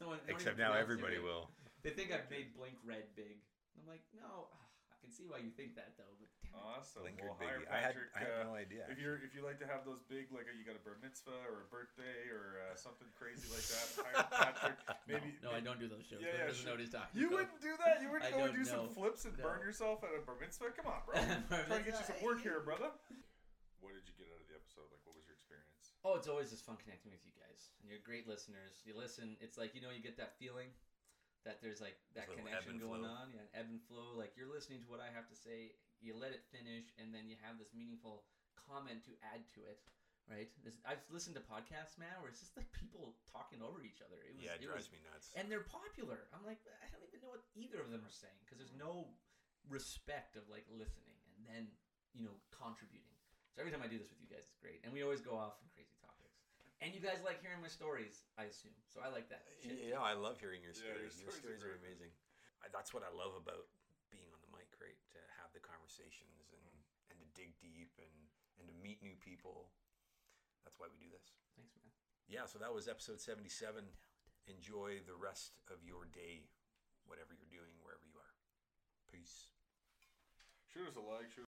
S4: No one. they don't
S3: Except
S4: even
S3: now everybody
S4: it.
S3: will.
S4: They think I've made Blink Red big. I'm like, no. I can see why you think that though, but damn it.
S2: awesome.
S3: Blinkered
S2: well, hire
S3: Biggie. I had,
S2: Patrick.
S3: I had
S2: uh,
S3: no idea.
S2: if you're if you like to have those big like uh, you got a bar mitzvah or a birthday or uh, something crazy like that, hire [laughs] Patrick. Maybe
S4: No, I don't do those shows.
S2: Yeah,
S4: Yeah,
S2: yeah, sure.
S4: know what he's talking
S2: You
S4: about.
S2: wouldn't do that. You wouldn't [laughs] go and
S4: don't
S2: do some flips and
S4: No.
S2: burn yourself at a bar mitzvah. Come on, bro. [laughs]
S4: Bar
S2: Trying to get you some work here, brother. What did you get out of the episode? Like, what was your experience?
S4: Oh, it's always just fun connecting with you guys. And you're great listeners. You listen. It's like you know you get that feeling that there's like that
S3: There's
S4: connection going
S3: flow.
S4: on. Yeah, ebb and flow. Like you're listening to what I have to say. You let it finish, and then you have this meaningful comment to add to it. Right? This, I've listened to podcasts, man, where it's just like people talking over each other. It was,
S3: yeah, it
S4: it
S3: drives
S4: was
S3: me nuts.
S4: and they're popular. I'm like, I don't even know what either of them are saying because there's mm. no respect of like listening and then you know contributing. So every time I do this with you guys, it's great, and we always go off on crazy. And you guys like hearing my stories, I assume. So I like that. Shit.
S3: Yeah, I love hearing your
S2: Yeah, your
S3: stories. your
S2: stories
S3: stories
S2: are
S3: are amazing. I, that's what I love about being on the mic, right? To have the conversations and, and to dig deep and, and to meet new people. That's why we do this.
S4: Thanks, man.
S3: Yeah, so that was episode 77. Enjoy the rest of your day, whatever you're doing, wherever you are. Peace.
S2: Shoot us a like, shoot